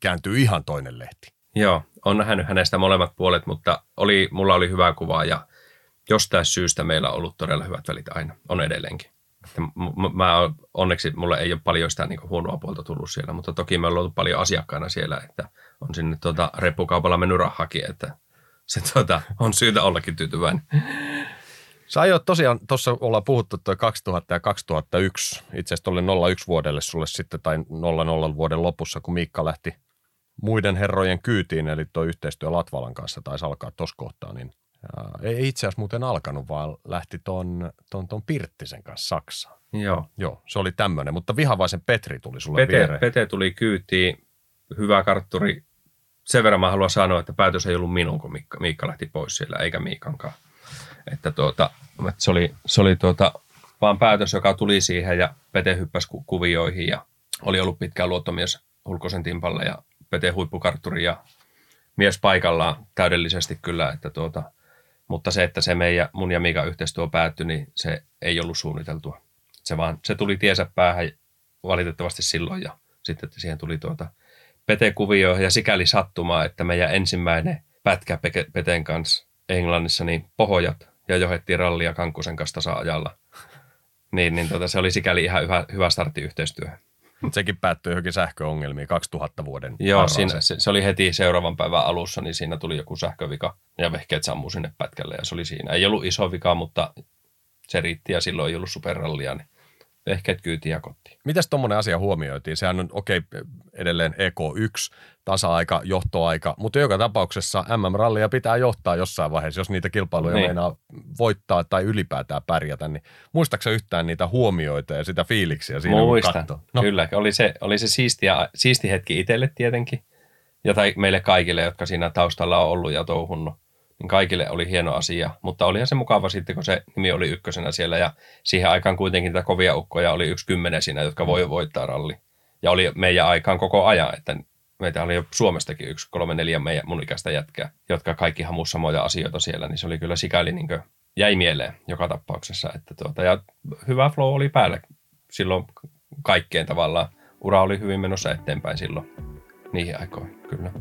kääntyy ihan toinen lehti. Joo, on nähnyt hänestä molemmat puolet, mutta oli, mulla oli hyvä kuva ja jostain syystä meillä on ollut todella hyvät välit aina, on edelleenkin. Että mä, onneksi mulle ei ole paljon sitä niin huonoa puolta tullut siellä, mutta toki me ollaan ollut paljon asiakkaana siellä, että on sinne tuota, reppukaupalla mennyt rahakin, että se tuota, on syytä ollakin tyytyväinen. Sä ajoit tosiaan, tuossa ollaan puhuttu tuo 2000 ja 2001, itse asiassa tuolle 01 vuodelle sulle sitten, tai 00 vuoden lopussa, kun Miikka lähti muiden herrojen kyytiin, eli tuo yhteistyö Latvalan kanssa taisi alkaa tuossa kohtaa, niin ei itse asiassa muuten alkanut, vaan lähti ton, ton, ton Pirttisen kanssa Saksaan. Joo. Joo, se oli tämmöinen, mutta vihavaisen Petri tuli sulle Pete, viereen. Pete tuli kyytiin, hyvä kartturi. Sen verran mä haluan sanoa, että päätös ei ollut minun, kun Miikka, Miikka lähti pois siellä, eikä Miikankaan. Että, tuota, että se oli, se oli tuota, vaan päätös, joka tuli siihen ja Pete hyppäsi kuvioihin ja oli ollut pitkään luottomies Hulkosen timpalle ja Pete huippukartturi ja mies paikallaan täydellisesti kyllä, että tuota, mutta se, että se meidän, mun ja Miikan yhteistyö päättyi, niin se ei ollut suunniteltua. Se vaan, se tuli tiesä päähän valitettavasti silloin ja sitten että siihen tuli tuota Pete-kuvio ja sikäli sattumaa, että meidän ensimmäinen pätkä Peten kanssa Englannissa, niin pohojat ja johettiin rallia Kankkusen kanssa tasa-ajalla. Niin, niin tuota, se oli sikäli ihan hyvä, hyvä startti yhteistyöhön. Mutta sekin päättyi johonkin sähköongelmiin 2000 vuoden Joo, siinä, se, se, oli heti seuraavan päivän alussa, niin siinä tuli joku sähkövika ja vehkeet sammuu sinne pätkälle ja se oli siinä. Ei ollut iso vika, mutta se riitti ja silloin ei ollut superrallia, niin vehkeet kyytiin ja kotiin. Mitäs tuommoinen asia huomioitiin? Sehän on okei okay, edelleen EK1, tasa-aika, johtoaika, mutta joka tapauksessa MM-rallia pitää johtaa jossain vaiheessa, jos niitä kilpailuja niin. meinaa voittaa tai ylipäätään pärjätä. Niin muistaaksä yhtään niitä huomioita ja sitä fiiliksiä siinä, Muistan, no. kyllä. Oli se, oli se siisti, ja, siisti hetki itselle tietenkin, ja tai meille kaikille, jotka siinä taustalla on ollut ja touhunnut niin kaikille oli hieno asia. Mutta olihan se mukava sitten, kun se nimi oli ykkösenä siellä ja siihen aikaan kuitenkin niitä kovia ukkoja oli yksi kymmenen siinä, jotka voi voittaa ralli. Ja oli meidän aikaan koko ajan, että meitä oli jo Suomestakin yksi, kolme, neljä meidän mun ikäistä jätkää, jotka kaikki hamu samoja asioita siellä, niin se oli kyllä sikäli niin jäi mieleen joka tapauksessa. Että tuota, ja hyvä flow oli päällä silloin kaikkeen tavallaan. Ura oli hyvin menossa eteenpäin silloin niihin aikoihin, kyllä.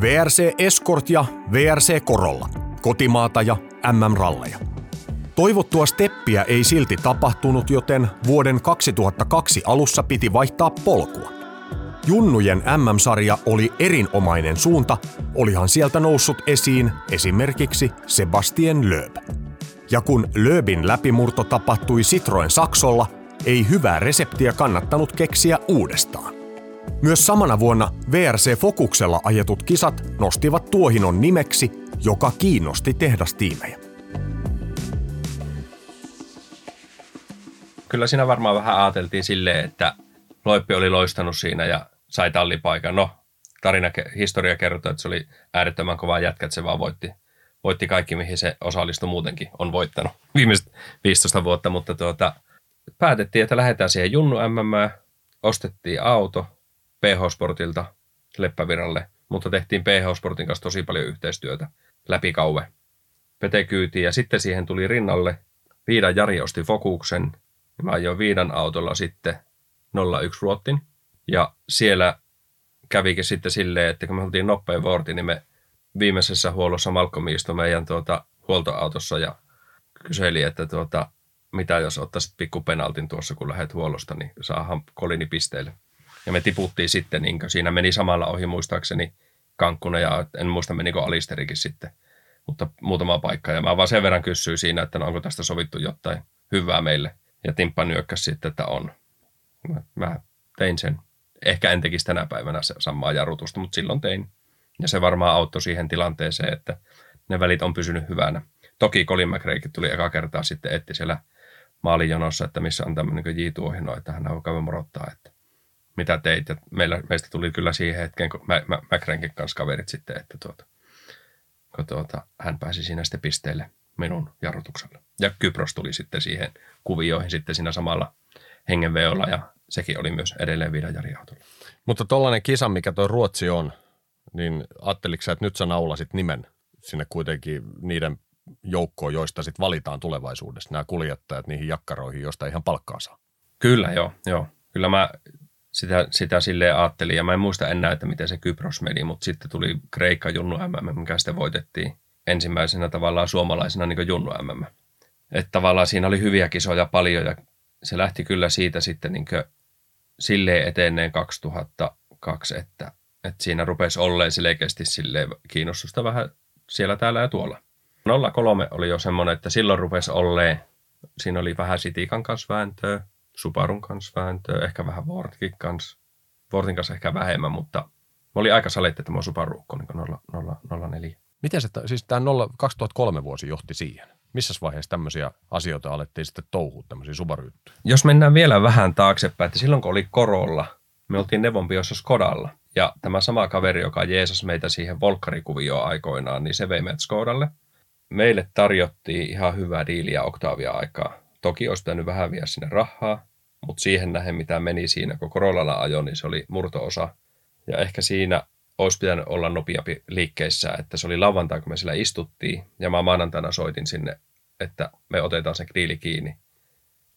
VRC Escort ja VRC Korolla, kotimaata ja MM-ralleja. Toivottua steppiä ei silti tapahtunut, joten vuoden 2002 alussa piti vaihtaa polkua. Junnujen MM-sarja oli erinomainen suunta, olihan sieltä noussut esiin esimerkiksi Sebastien Loeb. Ja kun Loebin läpimurto tapahtui Citroen Saksolla, ei hyvää reseptiä kannattanut keksiä uudestaan. Myös samana vuonna VRC Fokuksella ajetut kisat nostivat Tuohinon nimeksi, joka kiinnosti tehdastiimejä. Kyllä siinä varmaan vähän ajateltiin silleen, että Loippi oli loistanut siinä ja sai tallipaikan. No, tarina, historia kertoo, että se oli äärettömän kova jätkä, että se vaan voitti, voitti kaikki, mihin se osallistui muutenkin, on voittanut viimeiset 15 vuotta, mutta tuota, päätettiin, että lähdetään siihen Junnu MM, ostettiin auto PH Sportilta Leppäviralle, mutta tehtiin PH Sportin kanssa tosi paljon yhteistyötä läpi kauve. Pete kyytiin ja sitten siihen tuli rinnalle Viidan Jari osti Fokuksen ja mä ajoin Viidan autolla sitten 01 Ruottin. Ja siellä kävikin sitten silleen, että kun me oltiin nopein vuorti, niin me viimeisessä huollossa Malcolm istui meidän tuota, huoltoautossa ja kyseli, että tuota, mitä jos ottaisit pikku penaltin tuossa, kun lähdet huollosta, niin saahan kolini pisteille. Ja me tiputtiin sitten, niin siinä meni samalla ohi muistaakseni Kankkunen ja en muista menikö Alisterikin sitten, mutta muutama paikka. Ja mä vaan sen verran kysyin siinä, että no onko tästä sovittu jotain hyvää meille. Ja Timppa nyökkäsi sitten, että on. Mä, mä tein sen. Ehkä en tekisi tänä päivänä samaa jarrutusta, mutta silloin tein. Ja se varmaan auttoi siihen tilanteeseen, että ne välit on pysynyt hyvänä. Toki Colin McRaekin tuli eka kertaa sitten etti siellä maalijonossa, että missä on tämmöinen J. Tuohino, että hän käydä morottaa, että mitä teit. Ja meillä, meistä tuli kyllä siihen hetkeen, kun mä, mä, kanssa kaverit sitten, että tuota, kun tuota, hän pääsi siinä sitten pisteelle minun jarrutuksella. Ja Kypros tuli sitten siihen kuvioihin sitten siinä samalla hengenveolla ja sekin oli myös edelleen Viidan Jari autolla. Mutta tollainen kisa, mikä tuo Ruotsi on, niin ajatteliko sä, että nyt sä naulasit nimen sinne kuitenkin niiden joukkoon, joista sitten valitaan tulevaisuudessa nämä kuljettajat niihin jakkaroihin, joista ihan palkkaa saa? Kyllä, joo. joo. Kyllä mä sitä, sitä silleen ajattelin, ja mä en muista enää, että miten se Kypros meni, mutta sitten tuli Kreikka Junnu MM, mikä sitten voitettiin ensimmäisenä tavallaan suomalaisena niin Junnu MM. Että tavallaan siinä oli hyviä kisoja paljon, ja se lähti kyllä siitä sitten niin silleen eteneen 2002, että, että siinä rupesi olleen selkeästi silleen kiinnostusta vähän siellä, täällä ja tuolla. 03 oli jo semmoinen, että silloin rupesi olleen, siinä oli vähän Sitikan kanssa vääntöä, Subarun kanssa vääntöä, ehkä vähän Vortkin kanssa. Vortin kanssa ehkä vähemmän, mutta mä olin aika saletti tämä Subaru niin 04. Miten se, siis tämä 2003 vuosi johti siihen? Missä vaiheessa tämmöisiä asioita alettiin sitten touhua, tämmöisiä subaru Jos mennään vielä vähän taaksepäin, että silloin kun oli Korolla, me oltiin Nevonpiossa Skodalla. Ja tämä sama kaveri, joka jeesasi meitä siihen volkkarikuvioon aikoinaan, niin se vei meidät Skodalle. Meille tarjottiin ihan hyvää diiliä Octavia aikaa. Toki olisi pitänyt vähän vielä sinne rahaa, mutta siihen nähden, mitä meni siinä, kun Corollalla ajo, niin se oli murtoosa. Ja ehkä siinä olisi pitänyt olla nopeampi liikkeissä, että se oli lauantai, kun me siellä istuttiin, ja mä maanantaina soitin sinne, että me otetaan se kriili kiinni.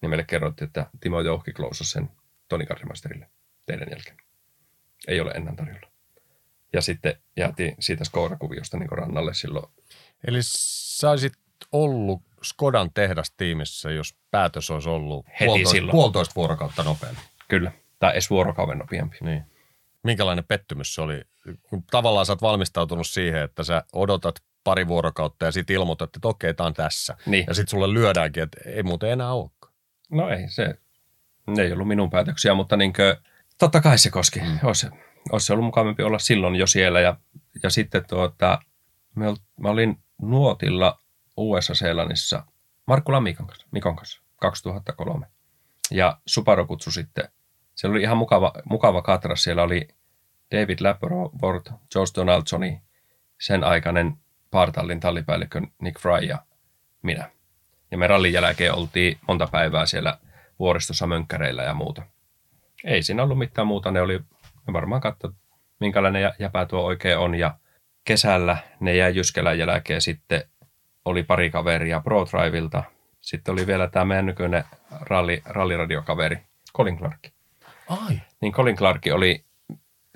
Niin meille kerrottiin, että Timo Jouhki klousasi sen Toni Karrimasterille teidän jälkeen. Ei ole enää tarjolla. Ja sitten jäätiin siitä Skoda-kuviosta niin rannalle silloin. Eli sä olisit ollut Skodan tehdastiimissä, jos päätös olisi ollut Heti puolitoista, silloin. puolitoista vuorokautta nopeampi. Kyllä, tai edes vuorokauden nopeampi. Niin. Minkälainen pettymys se oli? Kun tavallaan sä oot valmistautunut siihen, että sä odotat pari vuorokautta ja sitten ilmoitat, että okei, tämä on tässä. Niin. Ja sitten sulle lyödäänkin, että ei muuten enää olekaan. No ei, se ei ollut minun päätöksiä, mutta niin kuin, totta kai se koski. Mm. Olisi, olisi ollut mukavampi olla silloin jo siellä. Ja, ja sitten tuota, mä olin nuotilla USA-Seelannissa Markkula Mikon kanssa, Mikon kanssa 2003. Ja Subaru kutsu sitten, se oli ihan mukava, mukava katras. Siellä oli David Laporte, George Donaldsoni, sen aikainen partallin tallipäällikkö Nick Fry ja minä. Ja me rallin jälkeen oltiin monta päivää siellä vuoristossa mönkkäreillä ja muuta. Ei siinä ollut mitään muuta, ne oli me varmaan katso, minkälainen jäpä tuo oikein on. Ja kesällä ne jäi Jyskelän jälkeen sitten oli pari kaveria Pro. Sitten oli vielä tämä meidän nykyinen ralli, ralliradiokaveri Colin Clark. Ai. Niin Colin Clark oli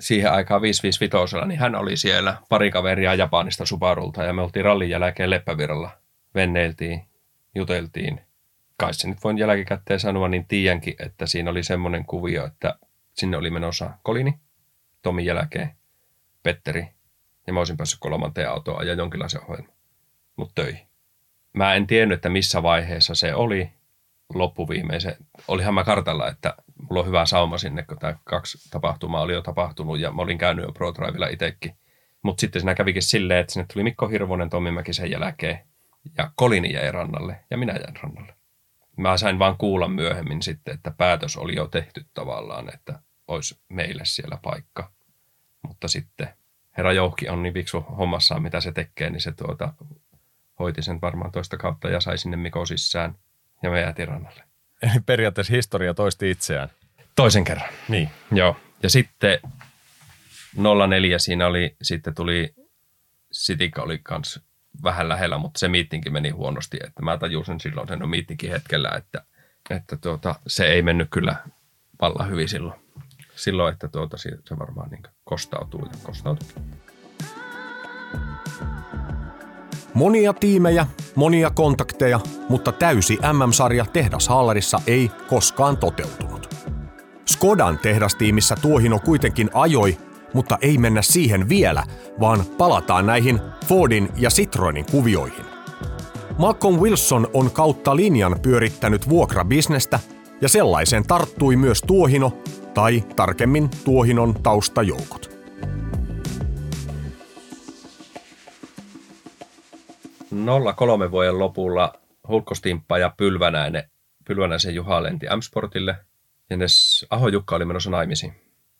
siihen aikaan 555, niin hän oli siellä pari kaveria Japanista Subarulta ja me oltiin rallin jälkeen Leppävirralla. Venneiltiin, juteltiin. Kai se nyt voin jälkikäteen sanoa, niin tiedänkin, että siinä oli semmoinen kuvio, että sinne oli menossa Kolini, Tomin jälkeen, Petteri ja mä olisin päässyt kolmanteen autoon ja jonkinlaisen ohjelman mut töihin. Mä en tiennyt, että missä vaiheessa se oli, loppuviimeisen. Olihan mä kartalla, että mulla on hyvä sauma sinne, kun tämä kaksi tapahtumaa oli jo tapahtunut ja mä olin käynyt jo Pro Drivella itsekin. Mutta sitten siinä kävikin silleen, että sinne tuli Mikko Hirvonen Tommimäki sen jälkeen ja Kolini jäi rannalle ja minä jäin rannalle. Mä sain vaan kuulla myöhemmin sitten, että päätös oli jo tehty tavallaan, että olisi meille siellä paikka. Mutta sitten herra Jouhki on niin viksu hommassaan, mitä se tekee, niin se tuota, hoiti sen varmaan toista kautta ja sai sinne Miko sisään ja me jäätiin rannalle. Eli periaatteessa historia toisti itseään. Toisen kerran. Niin. Joo. Ja sitten 04 siinä oli, sitten tuli, Sitikka oli kans vähän lähellä, mutta se miittinkin meni huonosti. Että mä tajusin silloin sen miittinkin hetkellä, että, että tuota, se ei mennyt kyllä vallan hyvin silloin. Silloin, että tuota, se varmaan niin kostautuu ja kostautuu. Monia tiimejä, monia kontakteja, mutta täysi MM-sarja tehdashallarissa ei koskaan toteutunut. Skodan tehdastiimissä Tuohino kuitenkin ajoi, mutta ei mennä siihen vielä, vaan palataan näihin Fordin ja Citroenin kuvioihin. Malcolm Wilson on kautta linjan pyörittänyt vuokrabisnestä ja sellaisen tarttui myös Tuohino, tai tarkemmin Tuohinon taustajoukot. 03 vuoden lopulla Hulkkostimppa ja Pylvänäinen, Pylvänäisen Juha lenti M-Sportille. Ja ne Aho Jukka oli menossa naimisiin.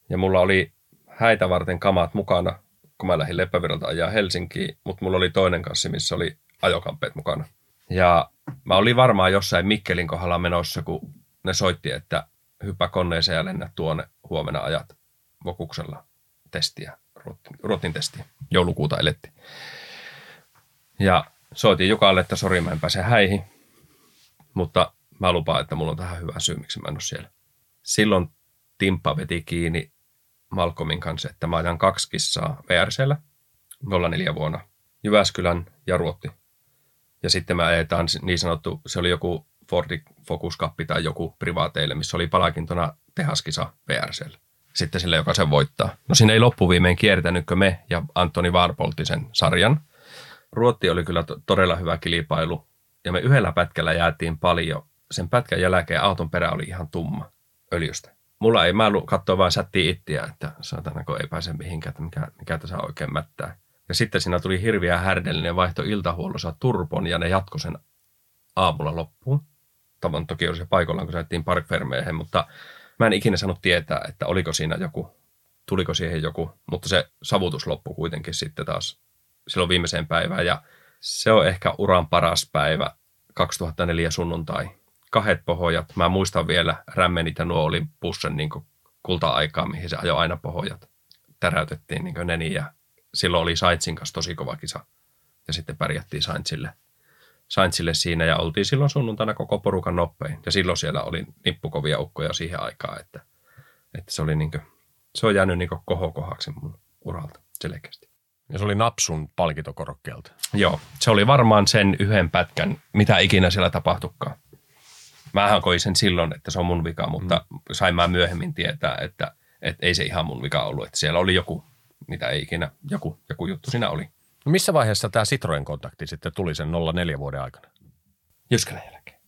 Ja mulla oli häitä varten kamat mukana, kun mä lähdin Leppävirralta ajaa Helsinkiin, mutta mulla oli toinen kanssa, missä oli ajokampeet mukana. Ja mä olin varmaan jossain Mikkelin kohdalla menossa, kun ne soitti, että hyppä koneeseen ja lennä tuonne huomenna ajat Vokuksella testiä, Ruotin, Ruotin testiä. Joulukuuta eletti. Ja soitin Jukalle, että sori mä en pääse häihin, mutta mä lupaan, että mulla on tähän hyvä syy, miksi mä en ole siellä. Silloin Timppa veti kiinni Malcolmin kanssa, että mä ajan kaksi kissaa VRCllä 04 vuonna Jyväskylän ja Ruotti. Ja sitten me ajetaan niin sanottu, se oli joku Fordi Focus Cup tai joku privaateille, missä oli palakintona tehaskisa VRCllä. Sitten sille, joka sen voittaa. No siinä ei loppuviimein kiertänytkö me ja Antoni Varpolti sen sarjan. Ruotti oli kyllä to- todella hyvä kilpailu ja me yhdellä pätkällä jäätiin paljon. Sen pätkän jälkeen auton perä oli ihan tumma öljystä. Mulla ei, mä katsoa vaan sättiä ittiä, että saatanako ei pääse mihinkään, että mikä, mikä tässä oikein mättää. Ja sitten siinä tuli hirviä härdellinen vaihto iltahuollossa turpon ja ne jatko sen aamulla loppuun. Tavan toki olisi paikallaan, kun säättiin Park Fermeen, mutta mä en ikinä saanut tietää, että oliko siinä joku, tuliko siihen joku, mutta se savutus loppui kuitenkin sitten taas silloin viimeiseen päivään ja se on ehkä uran paras päivä 2004 sunnuntai. Kahet pohojat. Mä muistan vielä rämmenit ja nuo oli bussen niin kulta-aikaa, mihin se ajoi aina pohojat. Täräytettiin niin neni ja silloin oli Saintsin kanssa tosi kova kisa. Ja sitten pärjättiin Saintsille, Saintsille siinä ja oltiin silloin sunnuntaina koko porukan nopein. Ja silloin siellä oli nippukovia ukkoja siihen aikaan, että, että se, oli niin kuin, se on jäänyt niin kohokohaksi mun uralta selkeästi. Ja se oli Napsun palkintokorokkeelta. Joo, se oli varmaan sen yhden pätkän, mitä ikinä siellä tapahtukaan. Mähän koin sen silloin, että se on mun vika, mutta mm. sain mä myöhemmin tietää, että, että ei se ihan mun vika ollut. Että siellä oli joku, mitä ei ikinä, joku, joku juttu siinä oli. No missä vaiheessa tämä Citroen kontakti sitten tuli sen 04 vuoden aikana? Jyskälän jälkeen.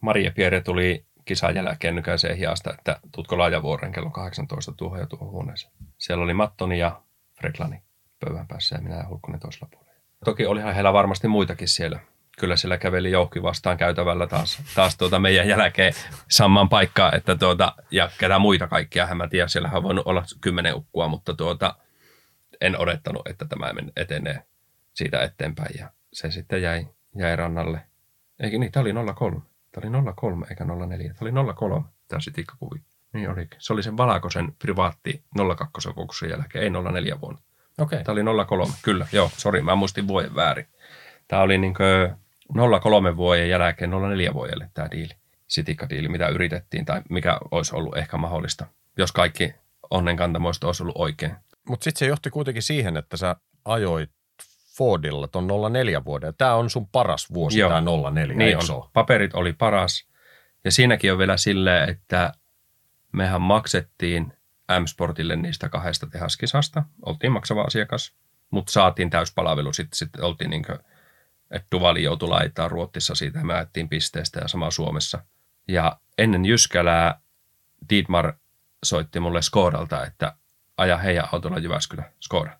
Maria Pierre tuli kisan jälkeen nykäiseen hiasta, että tutko laajavuoren kello 18 tuohon ja tuohon huoneeseen. Siellä oli Mattoni ja Freklani pöydän päässä ja minä ja Hulkkonen toisella puolella. Toki olihan heillä varmasti muitakin siellä. Kyllä siellä käveli jouhki vastaan käytävällä taas, taas tuota meidän jälkeen samaan paikkaan, että tuota, ja ketä muita kaikkia, mä tiedä, siellä on voinut olla kymmenen ukkua, mutta tuota, en odottanut, että tämä etenee siitä eteenpäin ja se sitten jäi, jäi rannalle. Eikö niin, tämä oli 03. Tämä oli 03 eikä 04. Tämä oli 03, tämä sitikkakuvi. Niin olikin. Se oli sen Valakosen privaatti 02 kokouksen jälkeen, ei 04 vuonna. Okei. Okay. Tämä oli 03, kyllä. Joo, sori, mä muistin vuoden väärin. Tämä oli niin 03 vuoden jälkeen 04 vuodelle tämä diili, sitikkadiili, mitä yritettiin tai mikä olisi ollut ehkä mahdollista, jos kaikki onnenkantamoista olisi ollut oikein. Mutta sitten se johti kuitenkin siihen, että sä ajoit Fordilla ton 04 vuoden. Tämä on sun paras vuosi, tämä 04, niin on. Paperit oli paras. Ja siinäkin on vielä silleen, että mehän maksettiin M-Sportille niistä kahdesta tehaskisasta. Oltiin maksava asiakas, mutta saatiin täyspalvelu. Sitten, sitten oltiin niin kuin, että Duvali joutui laittaa Ruottissa siitä ja me pisteestä ja sama Suomessa. Ja ennen Jyskälää Dietmar soitti mulle Skodalta, että aja heidän autolla Jyväskylä, Skoda,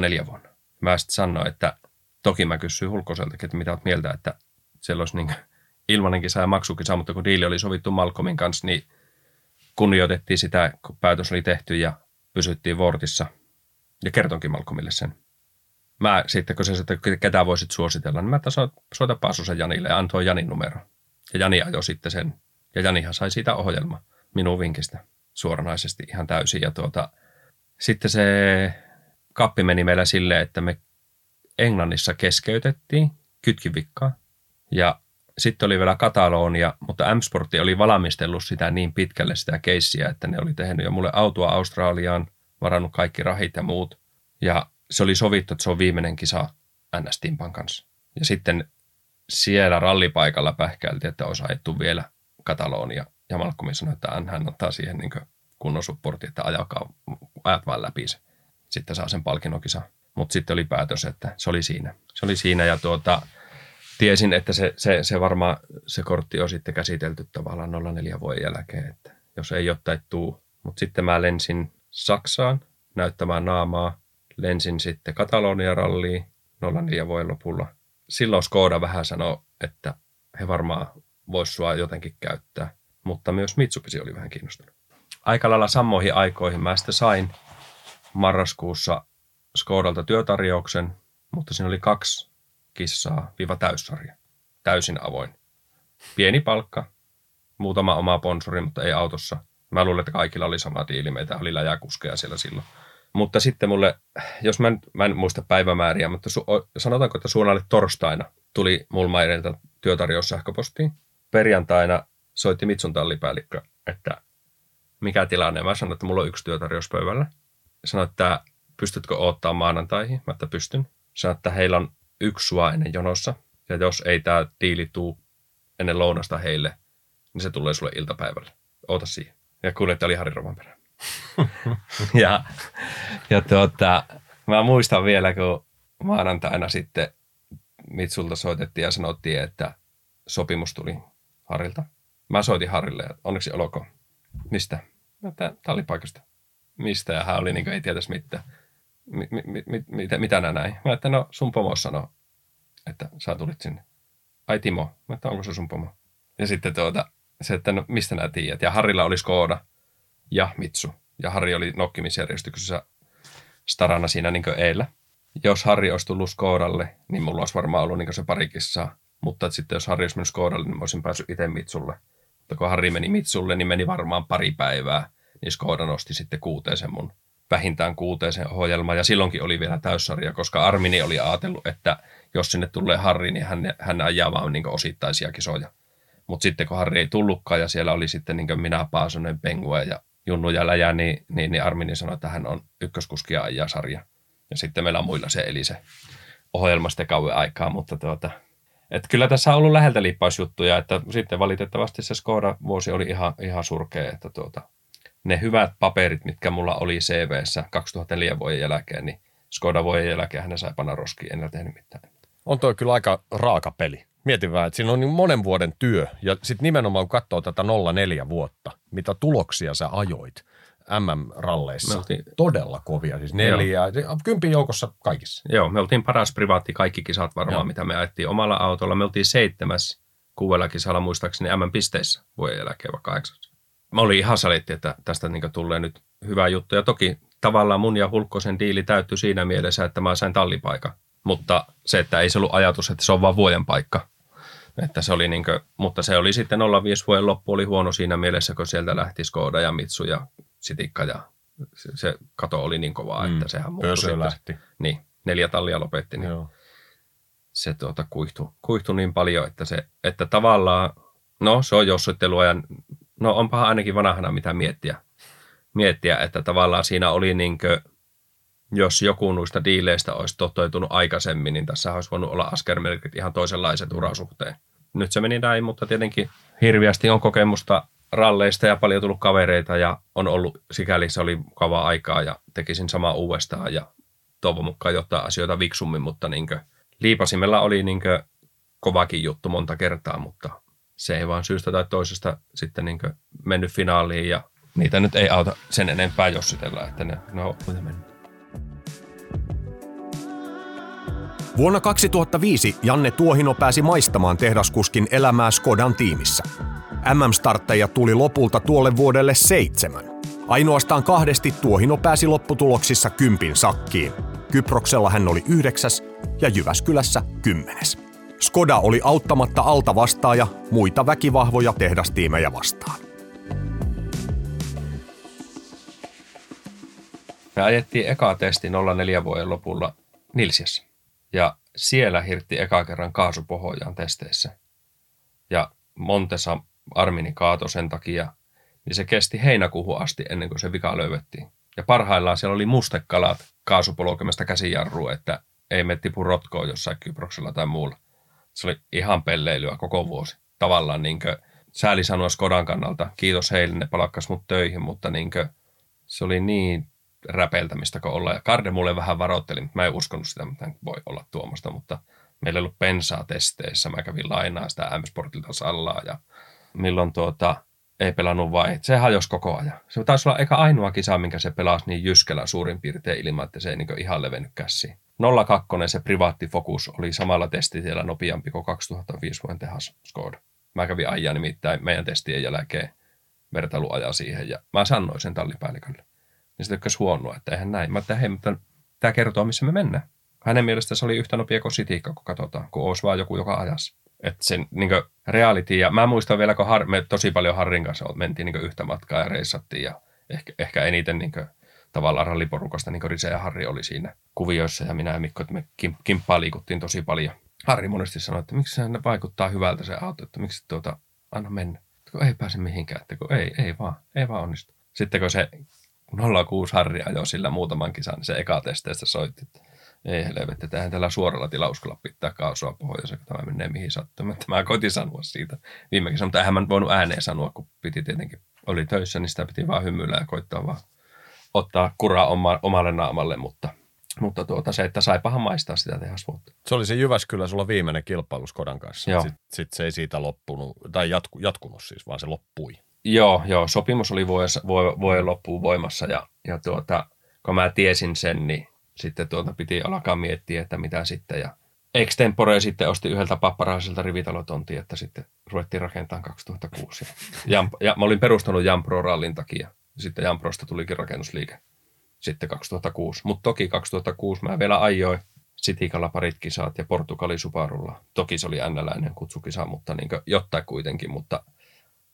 04 vuonna. Mä sitten sanoin, että toki mä kysyin Hulkoseltakin, että mitä oot mieltä, että siellä olisi niin ilmainen kisa ja maksukisa, mutta kun diili oli sovittu Malcolmin kanssa, niin kunnioitettiin sitä, kun päätös oli tehty ja pysyttiin Vortissa. Ja kertonkin Malcolmille sen. Mä sitten, kun se että ketä voisit suositella, niin mä että soita Paasusen Janille ja antoi Janin numero. Ja Jani ajoi sitten sen. Ja Janihan sai siitä ohjelma minun vinkistä suoranaisesti ihan täysin. Ja tuota, sitten se kappi meni meillä silleen, että me Englannissa keskeytettiin kytkivikkaa. Ja sitten oli vielä Katalonia, mutta M-Sportti oli valmistellut sitä niin pitkälle sitä keissiä, että ne oli tehnyt jo mulle autoa Australiaan, varannut kaikki rahit ja muut. Ja se oli sovittu, että se on viimeinen kisa NS kanssa. Ja sitten siellä rallipaikalla pähkäiltiin, että olisi ajettu vielä Katalonia. Ja Malcolm sanoi, että hän ottaa siihen niin kunnon supportti, että ajakaa, ajat vaan läpi se. Sitten saa sen palkinnokisa. Mutta sitten oli päätös, että se oli siinä. Se oli siinä ja tuota, tiesin, että se, se, se varmaan se kortti on sitten käsitelty tavallaan 04 vuoden jälkeen, että jos ei jotain tuu. Mutta sitten mä lensin Saksaan näyttämään naamaa. Lensin sitten Katalonia ralliin 04 vuoden lopulla. Silloin Skoda vähän sanoi, että he varmaan vois sua jotenkin käyttää, mutta myös Mitsubishi oli vähän kiinnostunut. Aika lailla samoihin aikoihin mä sitten sain marraskuussa Skodalta työtarjouksen, mutta siinä oli kaksi kissaa viiva täyssarja. Täysin avoin. Pieni palkka, muutama oma sponsori, mutta ei autossa. Mä luulen, että kaikilla oli sama diili, meitä oli läjäkuskeja siellä silloin. Mutta sitten mulle, jos mä en, mä en muista päivämääriä, mutta su, sanotaanko, että suunnalle torstaina tuli Mulmaireilta työtarjous sähköpostiin. Perjantaina soitti Mitsun tallipäällikkö, että mikä tilanne. Mä sanoin, että mulla on yksi työtarjous pöydällä. Sanoin, että pystytkö ottaa maanantaihin? Mä että pystyn. Sanoin, että heillä on yksi sua ennen jonossa. Ja jos ei tämä diili tuu ennen lounasta heille, niin se tulee sulle iltapäivällä. Oota siihen. Ja kuljettaja oli Harri Rovanperä. (laughs) ja ja tuota, mä muistan vielä, kun maanantaina sitten Mitsulta soitettiin ja sanottiin, että sopimus tuli Harilta. Mä soitin Harille, että onneksi oloko. Mistä? Että tallipaikasta. Mistä? Ja hän oli niin kuin, ei tietäisi mitään mi, mi, mi, mitä, mitä nää näin? Mä että no sun pomo sanoi, että sä tulit sinne. Ai Timo, mä että onko se sun pomo? Ja sitten tuota, se, että no mistä nämä tiedät? Ja Harilla oli Skoda ja Mitsu. Ja Harri oli nokkimisjärjestyksessä starana siinä niin eillä. Jos Harri olisi tullut Skodalle, niin mulla olisi varmaan ollut niin se pari kissaa. Mutta sitten jos Harri olisi mennyt Skodalle, niin mä olisin päässyt itse Mitsulle. Mutta kun Harri meni Mitsulle, niin meni varmaan pari päivää. Niin Skoda nosti sitten kuuteen mun vähintään kuuteeseen ohjelma ja silloinkin oli vielä täyssarja, koska Armini oli ajatellut, että jos sinne tulee Harri, niin hän, hän ajaa vaan niin osittaisia kisoja. Mutta sitten kun Harri ei tullutkaan ja siellä oli sitten niin minä, Paasonen, Pengue ja Junnu ja Läjä, niin, niin, niin Armini sanoi, että hän on ykköskuskia ajaa sarja. Ja sitten meillä muilla se eli se ohjelma sitten kauan aikaa, mutta tuota, että kyllä tässä on ollut läheltä liippausjuttuja, että sitten valitettavasti se Skoda-vuosi oli ihan, ihan surkea, että tuota, ne hyvät paperit, mitkä mulla oli CVssä 2004 vuoden jälkeen, niin Skoda vuoden jälkeen hän sai panna roskiin, en ole tehnyt mitään. On toi kyllä aika raaka peli. Mietin vähän, että siinä on niin monen vuoden työ ja sitten nimenomaan kun katsoo tätä 04 vuotta, mitä tuloksia sä ajoit MM-ralleissa. Oltiin, Todella kovia, siis neljä, kympin joukossa kaikissa. Joo, me oltiin paras privaatti kaikki kisat varmaan, Joo. mitä me ajettiin omalla autolla. Me oltiin seitsemäs kuudella kisalla muistaakseni MM-pisteissä vuoden jälkeen, vaikka kahdeksas mä olin ihan salitti, että tästä niin tulee nyt hyvä juttu. Ja toki tavallaan mun ja Hulkkosen diili täyttyi siinä mielessä, että mä sain tallipaikan. Mutta se, että ei se ollut ajatus, että se on vain vuoden paikka. Että se oli niin kuin, mutta se oli sitten 05 vuoden loppu oli huono siinä mielessä, kun sieltä lähti Skoda ja Mitsu ja Sitikka ja se, se kato oli niin kovaa, mm. että sehän muuttui. lähti. Niin, neljä tallia lopetti. Niin Joo. Se tuota, kuihtui, kuihtui, niin paljon, että, se, että tavallaan, no se on jossittelua ja no onpahan ainakin vanhana mitä miettiä, miettiä että tavallaan siinä oli niin kuin, jos joku noista diileistä olisi toteutunut aikaisemmin, niin tässä olisi voinut olla askelmerkit ihan toisenlaiset urasuhteen. Nyt se meni näin, mutta tietenkin hirviästi on kokemusta ralleista ja paljon tullut kavereita ja on ollut, sikäli se oli mukavaa aikaa ja tekisin sama uudestaan ja toivon mukaan jotain asioita viksummin, mutta niin liipasimella oli niin kovakin juttu monta kertaa, mutta se ei vaan syystä tai toisesta sitten niin mennyt finaaliin ja niitä nyt ei auta sen enempää jossitella, että ne, ne on mennyt. Vuonna 2005 Janne Tuohino pääsi maistamaan tehdaskuskin elämää Skodan tiimissä. MM-startteja tuli lopulta tuolle vuodelle seitsemän. Ainoastaan kahdesti Tuohino pääsi lopputuloksissa kympin sakkiin. Kyproksella hän oli yhdeksäs ja Jyväskylässä kymmenes. Skoda oli auttamatta alta vastaaja muita väkivahvoja tehdastiimejä vastaan. Me ajettiin eka testi 04 vuoden lopulla Nilsiassa. Ja siellä hirtti eka kerran kaasupohjaan testeissä. Ja Montesa Armini kaato sen takia, niin se kesti heinäkuuhun asti ennen kuin se vika löydettiin. Ja parhaillaan siellä oli mustekalat kaasupolkemasta käsijarrua, että ei me tipu rotkoon jossain Kyproksella tai muulla. Se oli ihan pelleilyä koko vuosi. Tavallaan niin kuin, sääli sanoa Skodan kannalta, kiitos heille, ne palakkas mut töihin, mutta niin kuin, se oli niin räpeltämistä kuin olla. Ja Karde mulle vähän varoitteli, mutta mä en uskonut sitä, mitä voi olla tuomasta, mutta meillä ei ollut pensaa testeissä. Mä kävin lainaa sitä M-Sportilta sallaa ja milloin tuota, ei pelannut vai, se hajosi koko ajan. Se taisi olla eka ainoa kisa, minkä se pelasi niin jyskällä suurin piirtein ilman, että se ei niin ihan levennyt käsiin. 02 se privaattifokus oli samalla testitiellä nopeampi kuin 2005 vuoden tehas Skoda. Mä kävin ajan nimittäin meidän testien jälkeen vertailuaja siihen ja mä sanoin sen tallipäällikölle. Niin se tykkäsi huonoa, että eihän näin. Mä että hei, mutta tämä kertoo, missä me mennään. Hänen mielestä se oli yhtä nopea kuin sitiikka, kun katsotaan, kun olisi vaan joku joka ajassa. Että sen niin reality, ja mä muistan vielä, kun Har, me tosi paljon Harrin kanssa mentiin niin yhtä matkaa ja reissattiin, ja ehkä, ehkä eniten niin kuin, tavallaan ralliporukasta, niin kuin Rise ja Harri oli siinä kuvioissa, ja minä ja Mikko, että me kim, kimppaa liikuttiin tosi paljon. Harri monesti sanoi, että miksi se vaikuttaa hyvältä se auto, että miksi tuota, anna mennä. Kun ei pääse mihinkään, että kun ei, ei vaan, ei vaan onnistu. Sitten kun se 06 Harri ajoi sillä muutaman kisan, niin se eka testeistä soitti, että ei helvetti, että eihän tällä suoralla tilauskalla pitää kaasua pohjoiseen, kun tämä menee mihin sattuu. Mutta mä koitin sanoa siitä viime kesänä, mutta eihän mä voinut ääneen sanoa, kun piti tietenkin, oli töissä, niin sitä piti vaan hymyillä ja koittaa vaan ottaa kuraa oma, omalle naamalle, mutta, mutta tuota, se, että saipahan maistaa sitä tehasvuotta. Se oli se Jyväskylä sulla viimeinen kilpailu Skodan kanssa. Sitten sit se ei siitä loppunut, tai jatku, jatkunut siis, vaan se loppui. Joo, joo, sopimus oli vuoden, vuoden loppuun voimassa ja, ja tuota, kun mä tiesin sen, niin sitten tuota piti alkaa miettiä, että mitä sitten. Ja Extempore sitten osti yhdeltä papparaiselta rivitalotontia, että sitten ruvettiin rakentamaan 2006. Ja, ja mä olin perustanut Jampro rallin takia. Sitten Jamprosta tulikin rakennusliike sitten 2006. Mutta toki 2006 mä vielä ajoin Sitikalla parit kisat ja Portugali Subarulla. Toki se oli ennäläinen kutsukisa, mutta niin jotain kuitenkin, mutta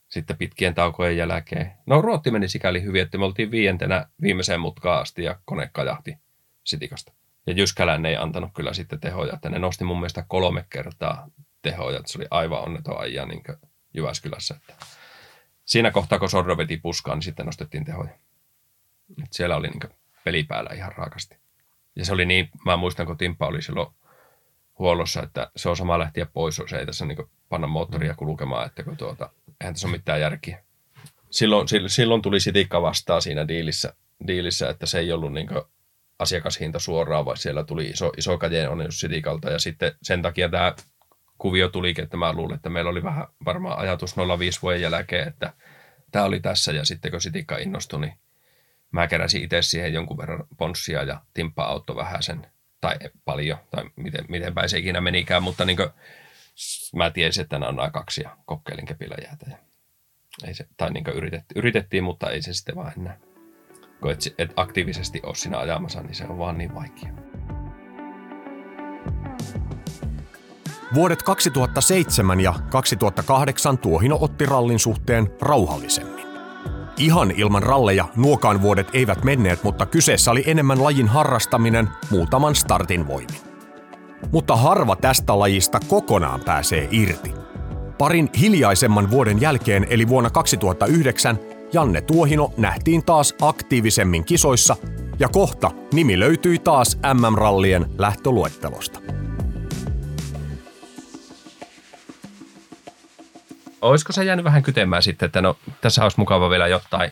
sitten pitkien taukojen jälkeen. No Ruotti meni sikäli hyvin, että me oltiin viientenä viimeiseen mutkaan asti ja kone kajahti Sitikasta. Ja Jyskälän ei antanut kyllä sitten tehoja, että ne nosti mun mielestä kolme kertaa tehoja, että se oli aivan onneton ajaa niin Jyväskylässä. Että siinä kohtaa, kun Sordo veti puskaan, niin sitten nostettiin tehoja. Et siellä oli niin peli päällä ihan raakasti. Ja se oli niin, mä muistan, kun Timppa oli silloin huollossa, että se on sama lähtiä pois, se ei tässä niin panna moottoria kulkemaan, että kun tuota, eihän tässä ole mitään järkiä. Silloin, silloin tuli sitikka vastaan siinä diilissä, diilissä että se ei ollut niin asiakashinta suoraan, vaan siellä tuli iso, iso kädenonnennus sitikalta ja sitten sen takia tämä kuvio tulikin, että mä luulen, että meillä oli vähän varmaan ajatus 05 vuoden jälkeen, että tämä oli tässä ja sitten kun sitikka innostui, niin mä keräsin itse siihen jonkun verran ponssia ja Timppa auttoi vähän sen, tai paljon, tai miten, miten päin se ikinä menikään, mutta niin kuin, mä tiesin, että nämä on nämä kaksi ja kokeilin kepillä jäätä. Ja ei se, tai niin yritettiin, yritettiin, mutta ei se sitten vaan enää. Kun et, et aktiivisesti ole siinä ajamassa, niin se on vaan niin vaikea. Vuodet 2007 ja 2008 Tuohino otti rallin suhteen rauhallisemmin. Ihan ilman ralleja nuokaan vuodet eivät menneet, mutta kyseessä oli enemmän lajin harrastaminen muutaman startin voimin. Mutta harva tästä lajista kokonaan pääsee irti. Parin hiljaisemman vuoden jälkeen, eli vuonna 2009, Janne Tuohino nähtiin taas aktiivisemmin kisoissa ja kohta nimi löytyi taas MM-rallien lähtöluettelosta. Olisiko se jäänyt vähän kytemään sitten, että no tässä olisi mukava vielä jotain,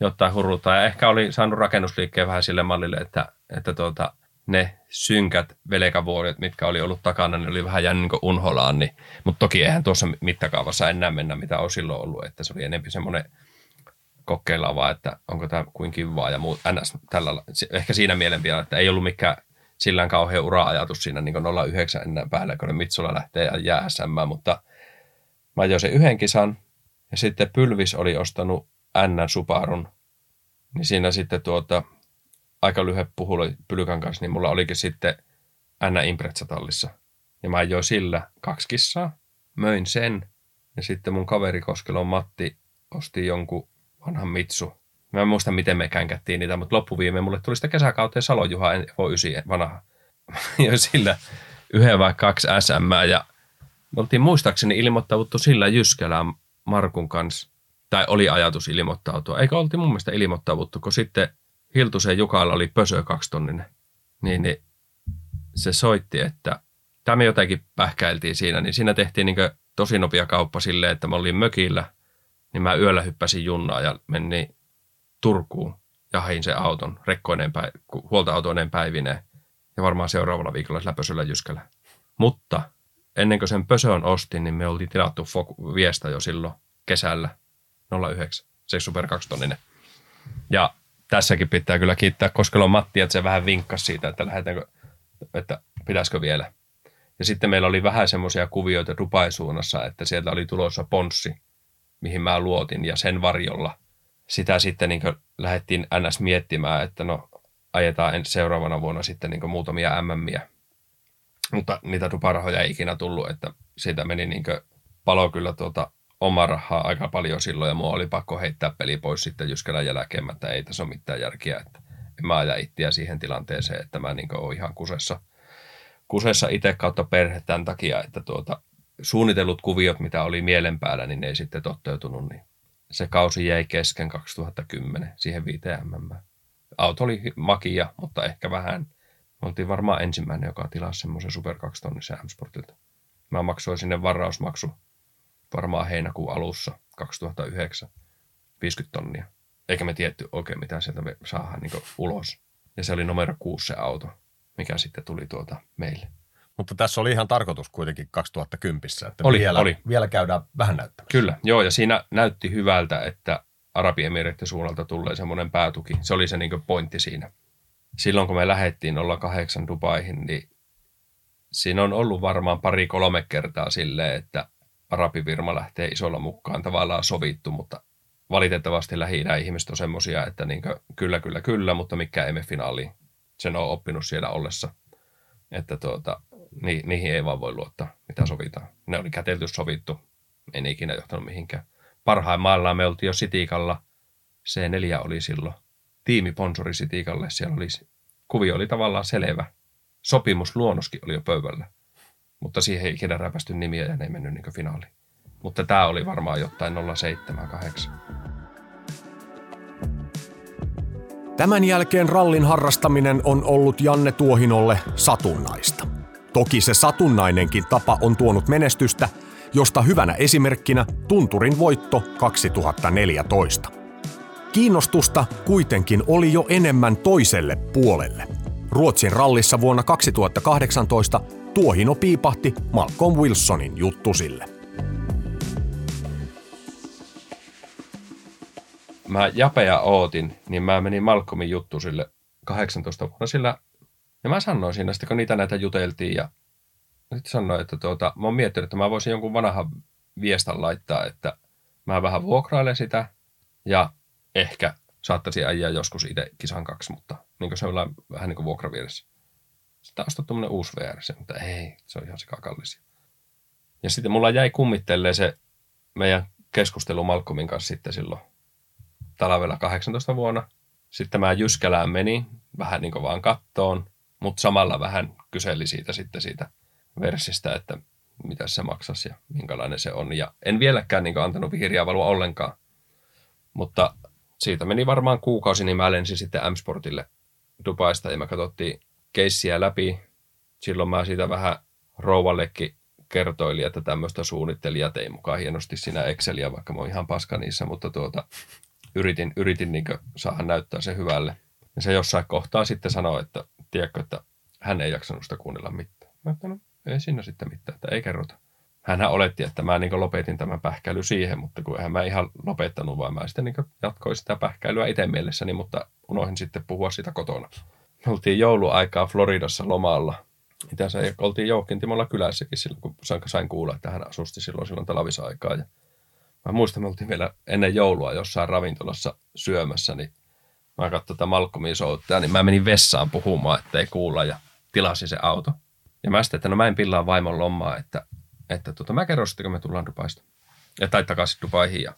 jotain hurruta. Ja ehkä oli saanut rakennusliikkeen vähän sille mallille, että, että tuota, ne synkät velkavuodet, mitkä oli ollut takana, ne oli vähän jäänyt niin unholaan. Niin, mutta toki eihän tuossa mittakaavassa enää mennä, mitä on silloin ollut. Että se oli enemmän semmoinen kokeilla vaan, että onko tämä kuin kivaa ja muut. NS, tällä, ehkä siinä mielen vielä, että ei ollut mikään sillä kauhean ura-ajatus siinä niin 09 enää päällä, kun Mitsulla lähtee jää SM, mutta mä ajoin sen yhden kisan ja sitten Pylvis oli ostanut N Subarun, niin siinä sitten tuota, aika lyhyet puhuli Pylkän kanssa, niin mulla olikin sitten N Impreza-tallissa. Ja mä ajoin sillä kaksi kissaa, möin sen ja sitten mun kaveri Koskelon Matti osti jonkun vanhan Mitsu. Mä en muista, miten me känkättiin niitä, mutta loppuviimeen mulle tuli sitä kesäkauteen Salojuha Evo 9 vanha. (laughs) ja sillä yhden vai kaksi SM ja me oltiin muistaakseni ilmoittauduttu sillä Jyskälään Markun kanssa. Tai oli ajatus ilmoittautua. Eikä oltiin mun mielestä ilmoittauduttu, kun sitten Hiltusen Jukalla oli pösö kaksitonninen. Niin, niin se soitti, että tämä me jotenkin pähkäiltiin siinä, niin siinä tehtiin niin tosi nopea kauppa silleen, että mä olin mökillä, niin mä yöllä hyppäsin junnaa ja menin Turkuun ja hain sen auton, rekkoineen päiv- huoltoautoineen päivineen. Ja varmaan seuraavalla viikolla sillä pösöllä Jyskällä. Mutta ennen kuin sen pösön ostin, niin me oltiin tilattu Fok- viestä jo silloin kesällä 09, se Super 2 tonninen. Ja tässäkin pitää kyllä kiittää Koskelon Matti, että se vähän vinkkasi siitä, että lähdetäänkö, että pitäisikö vielä. Ja sitten meillä oli vähän semmoisia kuvioita Dubai suunnassa, että sieltä oli tulossa ponssi, mihin mä luotin, ja sen varjolla sitä sitten niin lähdettiin ns. miettimään, että no ajetaan seuraavana vuonna sitten niin muutamia MMiä. Mutta niitä Dubai-rahoja ei ikinä tullut, että siitä meni niin palo kyllä tuota oma rahaa aika paljon silloin ja mua oli pakko heittää peli pois sitten Jyskälän jälkeen, että ei tässä ole mitään järkeä, että en mä aja itseä siihen tilanteeseen, että mä niin oon ihan kusessa, kusessa itse kautta perhe tämän takia, että tuota, suunnitellut kuviot, mitä oli mielen päällä, niin ne ei sitten toteutunut, niin se kausi jäi kesken 2010 siihen 5 mm. Auto oli makia, mutta ehkä vähän. Me oltiin varmaan ensimmäinen, joka tilasi semmoisen Super 2 tonnisen M-Sportilta. Mä maksoin sinne varausmaksu varmaan heinäkuun alussa 2009 50 tonnia. Eikä me tietty oikein mitä sieltä saadaan niin ulos. Ja se oli numero kuusi se auto, mikä sitten tuli tuota meille. Mutta tässä oli ihan tarkoitus kuitenkin 2010, että oli, vielä, oli. vielä käydään vähän näyttämässä. Kyllä, joo, ja siinä näytti hyvältä, että Arabiemireiden suunnalta tulee semmoinen päätuki. Se oli se niin pointti siinä. Silloin kun me lähdettiin 08 Dubaihin, niin siinä on ollut varmaan pari-kolme kertaa silleen, että arabivirma lähtee isolla mukaan tavallaan sovittu, mutta valitettavasti lähi ihmiset on semmoisia, että niin kyllä, kyllä, kyllä, mutta mikä emme finaaliin. Sen on oppinut siellä ollessa, että tuota, ni, niihin ei vaan voi luottaa, mitä sovitaan. Ne oli kätelty sovittu, ei ne ikinä johtanut mihinkään. Parhaimmillaan me oltiin jo Sitikalla, C4 oli silloin, tiimiponsori Sitikalle, siellä oli, kuvio oli tavallaan selvä. Sopimusluonnoskin oli jo pöydällä mutta siihen ei ikinä räpästy nimiä ja ne ei mennyt niin finaaliin. Mutta tämä oli varmaan jotain 078. Tämän jälkeen rallin harrastaminen on ollut Janne Tuohinolle satunnaista. Toki se satunnainenkin tapa on tuonut menestystä, josta hyvänä esimerkkinä Tunturin voitto 2014. Kiinnostusta kuitenkin oli jo enemmän toiselle puolelle. Ruotsin rallissa vuonna 2018 Tuohino piipahti Malcolm Wilsonin juttusille. Mä Japea ootin, niin mä menin Malcolmin juttusille 18 vuonna sillä, ja mä sanoin siinä sitten, kun niitä näitä juteltiin, ja sitten sanoin, että tuota, mä oon miettinyt, että mä voisin jonkun vanhan viestan laittaa, että mä vähän vuokrailen sitä, ja ehkä saattaisi ajaa joskus itse kisan kaksi, mutta niin se on vähän niin kuin vuokravieressä sitä ostaa tuommoinen uusi VR, mutta ei, se on ihan sikakallisia. Ja sitten mulla jäi kummittelee se meidän keskustelu Malcolmin kanssa sitten silloin talvella 18 vuonna. Sitten mä Jyskälään menin vähän niin kuin vaan kattoon, mutta samalla vähän kyseli siitä sitten siitä versistä, että mitä se maksasi ja minkälainen se on. Ja en vieläkään niin antanut vihreää valua ollenkaan. Mutta siitä meni varmaan kuukausi, niin mä lensin sitten M-Sportille Dubaista ja me katsottiin keissiä läpi. Silloin mä siitä vähän rouvallekin kertoilin, että tämmöistä suunnittelin ja tein mukaan hienosti siinä Exceliä, vaikka mä oon ihan paska niissä, mutta tuota, yritin, yritin niin saada näyttää se hyvälle. Ja se jossain kohtaa sitten sanoi, että tiedätkö, että hän ei jaksanut sitä kuunnella mitään. Mä että no, ei siinä sitten mitään, että ei kerrota. Hänhän oletti, että mä niin lopetin tämän pähkäily siihen, mutta kun eihän mä ihan lopettanut, vaan mä sitten niin jatkoin sitä pähkäilyä itse mielessäni, mutta unohdin sitten puhua sitä kotona. Me oltiin jouluaikaa Floridassa lomalla. Mitä se, oltiin Joukin Timolla kylässäkin silloin, kun sain kuulla, että hän asusti silloin, silloin talvisaikaa. Ja mä muistan, me oltiin vielä ennen joulua jossain ravintolassa syömässä, niin mä katsoin tätä Malcolmin soittaa, niin mä menin vessaan puhumaan, ettei kuulla ja tilasin se auto. Ja mä sitten, että no mä en pillaa vaimon lomaa, että, että tuota, mä kerron sitten, kun me tullaan Dubaista. Ja tai takaisin Dubaihin. Ja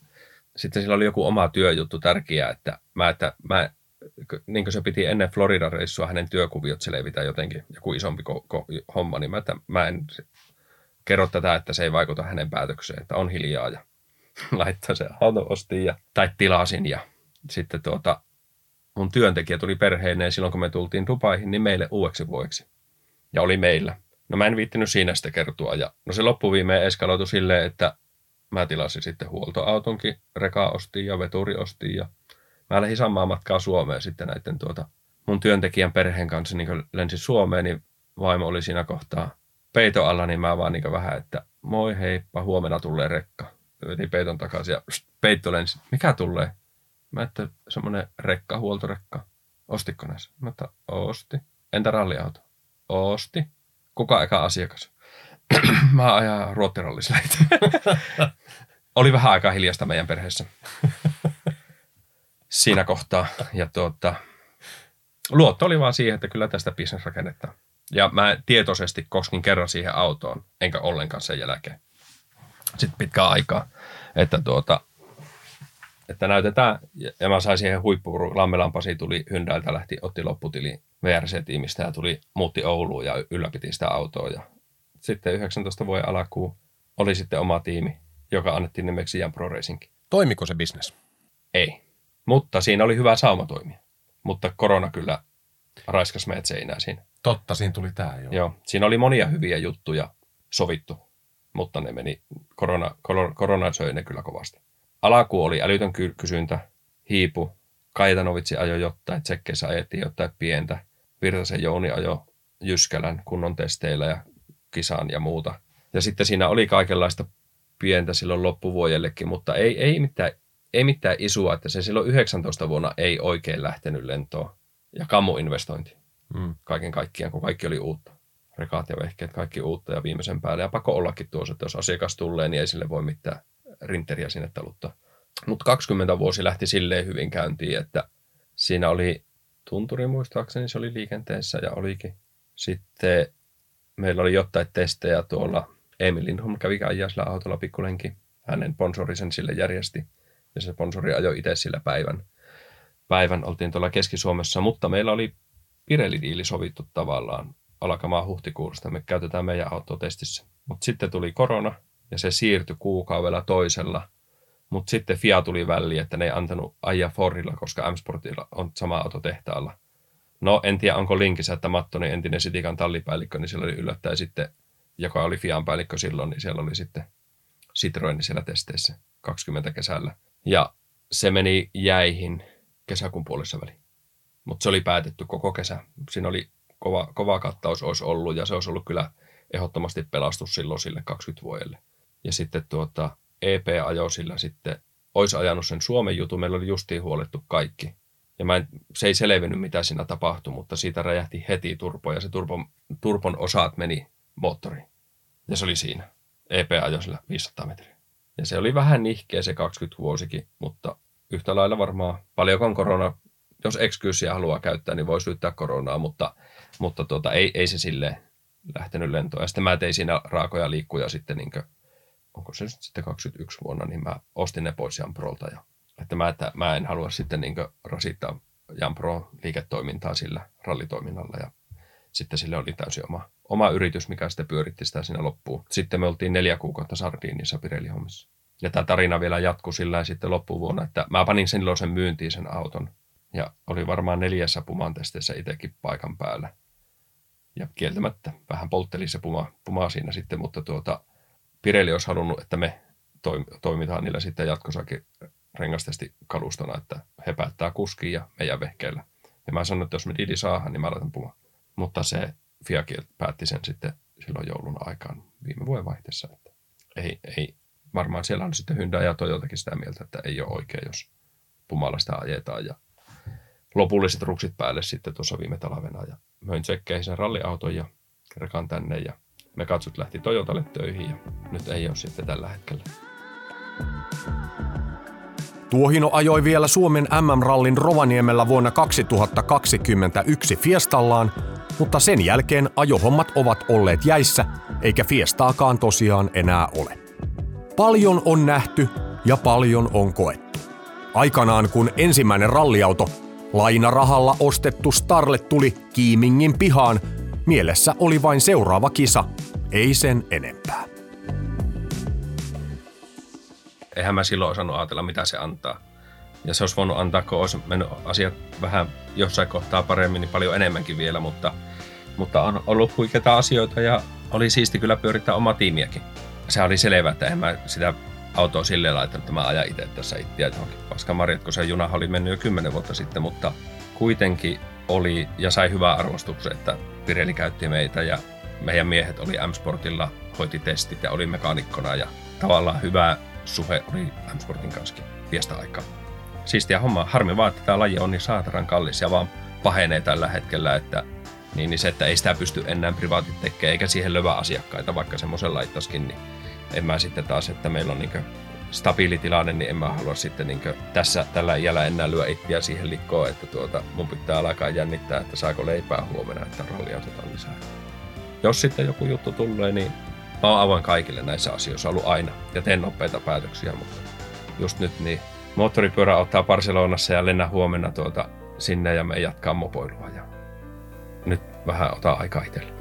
sitten sillä oli joku oma työjuttu tärkeä, että mä, että mä niin kuin se piti ennen Floridan reissua hänen työkuviot selvitä jotenkin, joku isompi ko- ko- homma, niin mä, että mä en kerro tätä, että se ei vaikuta hänen päätökseen, että on hiljaa ja (laughs) laittaa se auto ostiin ja, tai tilasin ja sitten tuota, mun työntekijä tuli perheineen silloin, kun me tultiin Dubaihin, niin meille uudeksi vuodeksi. Ja oli meillä. No mä en viittinyt siinä sitä kertoa. Ja no se loppuviimeen eskaloitu silleen, että mä tilasin sitten huoltoautonkin, reka ostiin ja veturi ostiin ja mä lähdin samaa matkaa Suomeen sitten näiden tuota, mun työntekijän perheen kanssa niin lensin Suomeen, niin vaimo oli siinä kohtaa peito alla, niin mä vaan niin vähän, että moi heippa, huomenna tulee rekka. Vetin peiton takaisin ja peitto lensi. Mikä tulee? Mä että semmoinen rekka, huoltorekka. Ostitko näissä? Mä että osti. Entä ralliauto? Osti. Kuka eka asiakas? (clears throat) mä ajan ruottirallisleitä. (laughs) Oli vähän aikaa hiljasta meidän perheessä siinä kohtaa. Ja tuota, luotto oli vaan siihen, että kyllä tästä bisnes rakennetaan. Ja mä tietoisesti koskin kerran siihen autoon, enkä ollenkaan sen jälkeen. Sitten pitkää aikaa, että tuota, että näytetään, ja mä sain siihen huippuun, Lammelan Pasi tuli Hyndältä, lähti, otti lopputili VRC-tiimistä ja tuli, muutti Ouluun ja ylläpiti sitä autoa. Ja sitten 19 vuoden alkuun oli sitten oma tiimi, joka annettiin nimeksi Jan Pro Racing. Toimiko se bisnes? Ei, mutta siinä oli hyvä sauma toimia. Mutta korona kyllä raiskas meidät seinään siinä. Totta, siinä tuli tämä jo. Joo, siinä oli monia hyviä juttuja sovittu, mutta ne meni, korona, korona, korona söi ne kyllä kovasti. Alaku oli älytön kysyntä, hiipu, Kaitanovitsi ajoi jotain, tsekkeissä ajettiin jotain pientä, Virtasen Jouni ajoi Jyskälän kunnon testeillä ja kisaan ja muuta. Ja sitten siinä oli kaikenlaista pientä silloin loppuvuodellekin, mutta ei, ei, mitään, ei mitään isua, että se silloin 19 vuonna ei oikein lähtenyt lentoon. Ja kammuinvestointi mm. kaiken kaikkiaan, kun kaikki oli uutta. Rekaat ja vehkeet, kaikki uutta ja viimeisen päälle. Ja pakko ollakin tuossa, että jos asiakas tulee, niin ei sille voi mitään rinteriä sinne taluttaa. Mutta 20 vuosi lähti silleen hyvin käyntiin, että siinä oli tunturi muistaakseni, se oli liikenteessä ja olikin. Sitten meillä oli jotain testejä tuolla. Emil Lindholm kävi ajaa sillä autolla pikkulenki. Hänen sponsorisen sille järjesti ja se sponsori ajoi itse sillä päivän. Päivän oltiin tuolla Keski-Suomessa, mutta meillä oli Pirelli-diili sovittu tavallaan alkamaan huhtikuusta. Me käytetään meidän autotestissä. Mutta sitten tuli korona ja se siirtyi kuukaudella toisella. Mutta sitten FIA tuli väliin, että ne ei antanut ajaa Fordilla, koska M-Sportilla on sama auto tehtaalla. No en tiedä, onko linkissä, että Mattoni entinen Sitikan tallipäällikkö, niin siellä oli yllättäen sitten, joka oli Fian päällikkö silloin, niin siellä oli sitten Citroen siellä testeissä 20 kesällä. Ja se meni jäihin kesäkuun puolessa väliin. Mutta se oli päätetty koko kesä. Siinä oli kova, kova kattaus olisi ollut ja se olisi ollut kyllä ehdottomasti pelastus silloin sille 20 vuodelle. Ja sitten tuota, EP ajoi sillä sitten, olisi ajanut sen Suomen jutun, meillä oli justiin huolettu kaikki. Ja mä en, se ei selvinnyt, mitä siinä tapahtui, mutta siitä räjähti heti turpo ja se turpon, turpon osat meni moottoriin. Ja se oli siinä. EP ajoi sillä 500 metriä. Ja se oli vähän nihkeä se 20 vuosikin, mutta yhtä lailla varmaan paljonko korona, jos excusea haluaa käyttää, niin voi syyttää koronaa, mutta, mutta tuota, ei, ei se sille lähtenyt lentoon. Ja sitten mä tein siinä raakoja liikkuja sitten, niin kuin, onko se sitten 21 vuonna, niin mä ostin ne pois Jamprolta. Ja, että mä, että mä en halua sitten niin rasittaa Jampro liiketoimintaa sillä rallitoiminnalla ja sitten sille oli täysin oma, oma yritys, mikä sitten pyöritti sitä siinä loppuun. Sitten me oltiin neljä kuukautta Sardiniassa Pirelli-hommissa. Ja tämä tarina vielä jatkui sillä sitten loppuvuonna, että mä panin sen sen myyntiin sen auton. Ja oli varmaan neljässä pumantesteessä itsekin paikan päällä. Ja kieltämättä vähän poltteli se puma, puma siinä sitten, mutta tuota, Pirelli olisi halunnut, että me toimitaan niillä sitten jatkossakin rengastesti kalustona, että he päättää kuskiin ja meidän vehkeillä. Ja mä sanoin, että jos me Didi saadaan, niin mä laitan puma. Mutta se Fiakin päätti sen sitten silloin joulun aikaan viime vuoden vaihteessa. Että ei, ei, varmaan siellä on sitten Hyundai ja Toyotakin sitä mieltä, että ei ole oikein, jos Pumalla sitä ajetaan. Ja lopulliset ruksit päälle sitten tuossa viime talvena. Ja möin tsekkeihin sen ralliauton ja rekan tänne ja me katsot lähti Toyotalle töihin ja nyt ei ole sitten tällä hetkellä. Tuohino ajoi vielä Suomen MM-rallin Rovaniemellä vuonna 2021 Fiestallaan, mutta sen jälkeen ajohommat ovat olleet jäissä, eikä Fiestaakaan tosiaan enää ole. Paljon on nähty ja paljon on koettu. Aikanaan kun ensimmäinen ralliauto, lainarahalla ostettu Starlet tuli Kiimingin pihaan, mielessä oli vain seuraava kisa, ei sen enempää. eihän mä silloin osannut ajatella, mitä se antaa. Ja se olisi voinut antaa, kun olisi mennyt asiat vähän jossain kohtaa paremmin, niin paljon enemmänkin vielä, mutta, mutta on ollut huikeita asioita ja oli siisti kyllä pyörittää oma tiimiäkin. Se oli selvä, että en mä sitä autoa silleen laittanut, että mä ajan itse tässä itseä johonkin paskamarjat, kun se juna oli mennyt jo kymmenen vuotta sitten, mutta kuitenkin oli ja sai hyvää arvostuksen, että Pirelli käytti meitä ja meidän miehet oli M-Sportilla, hoiti testit ja oli mekaanikkona ja tavallaan hyvää suhe oli M-Sportin kanssa viestä aikaa. Siistiä homma. Harmi vaan, että tämä laji on niin saataran kallis ja vaan pahenee tällä hetkellä, että niin, niin se, että ei sitä pysty enää privaatit tekemään, eikä siihen lövä asiakkaita, vaikka semmoisen laittaisikin, niin en mä sitten taas, että meillä on niin stabiili tilanne, niin en mä halua sitten niin tässä tällä iällä enää lyö itseä siihen likkoon, että tuota, mun pitää alkaa jännittää, että saako leipää huomenna, että rallia otetaan lisää. Jos sitten joku juttu tulee, niin mä oon avoin kaikille näissä asioissa. Ollut aina. Ja teen nopeita päätöksiä, mutta just nyt niin moottoripyörä ottaa Barcelonassa ja lennä huomenna tuota sinne ja me jatkaa mopoilua. Ja nyt vähän ottaa aikaa itselle.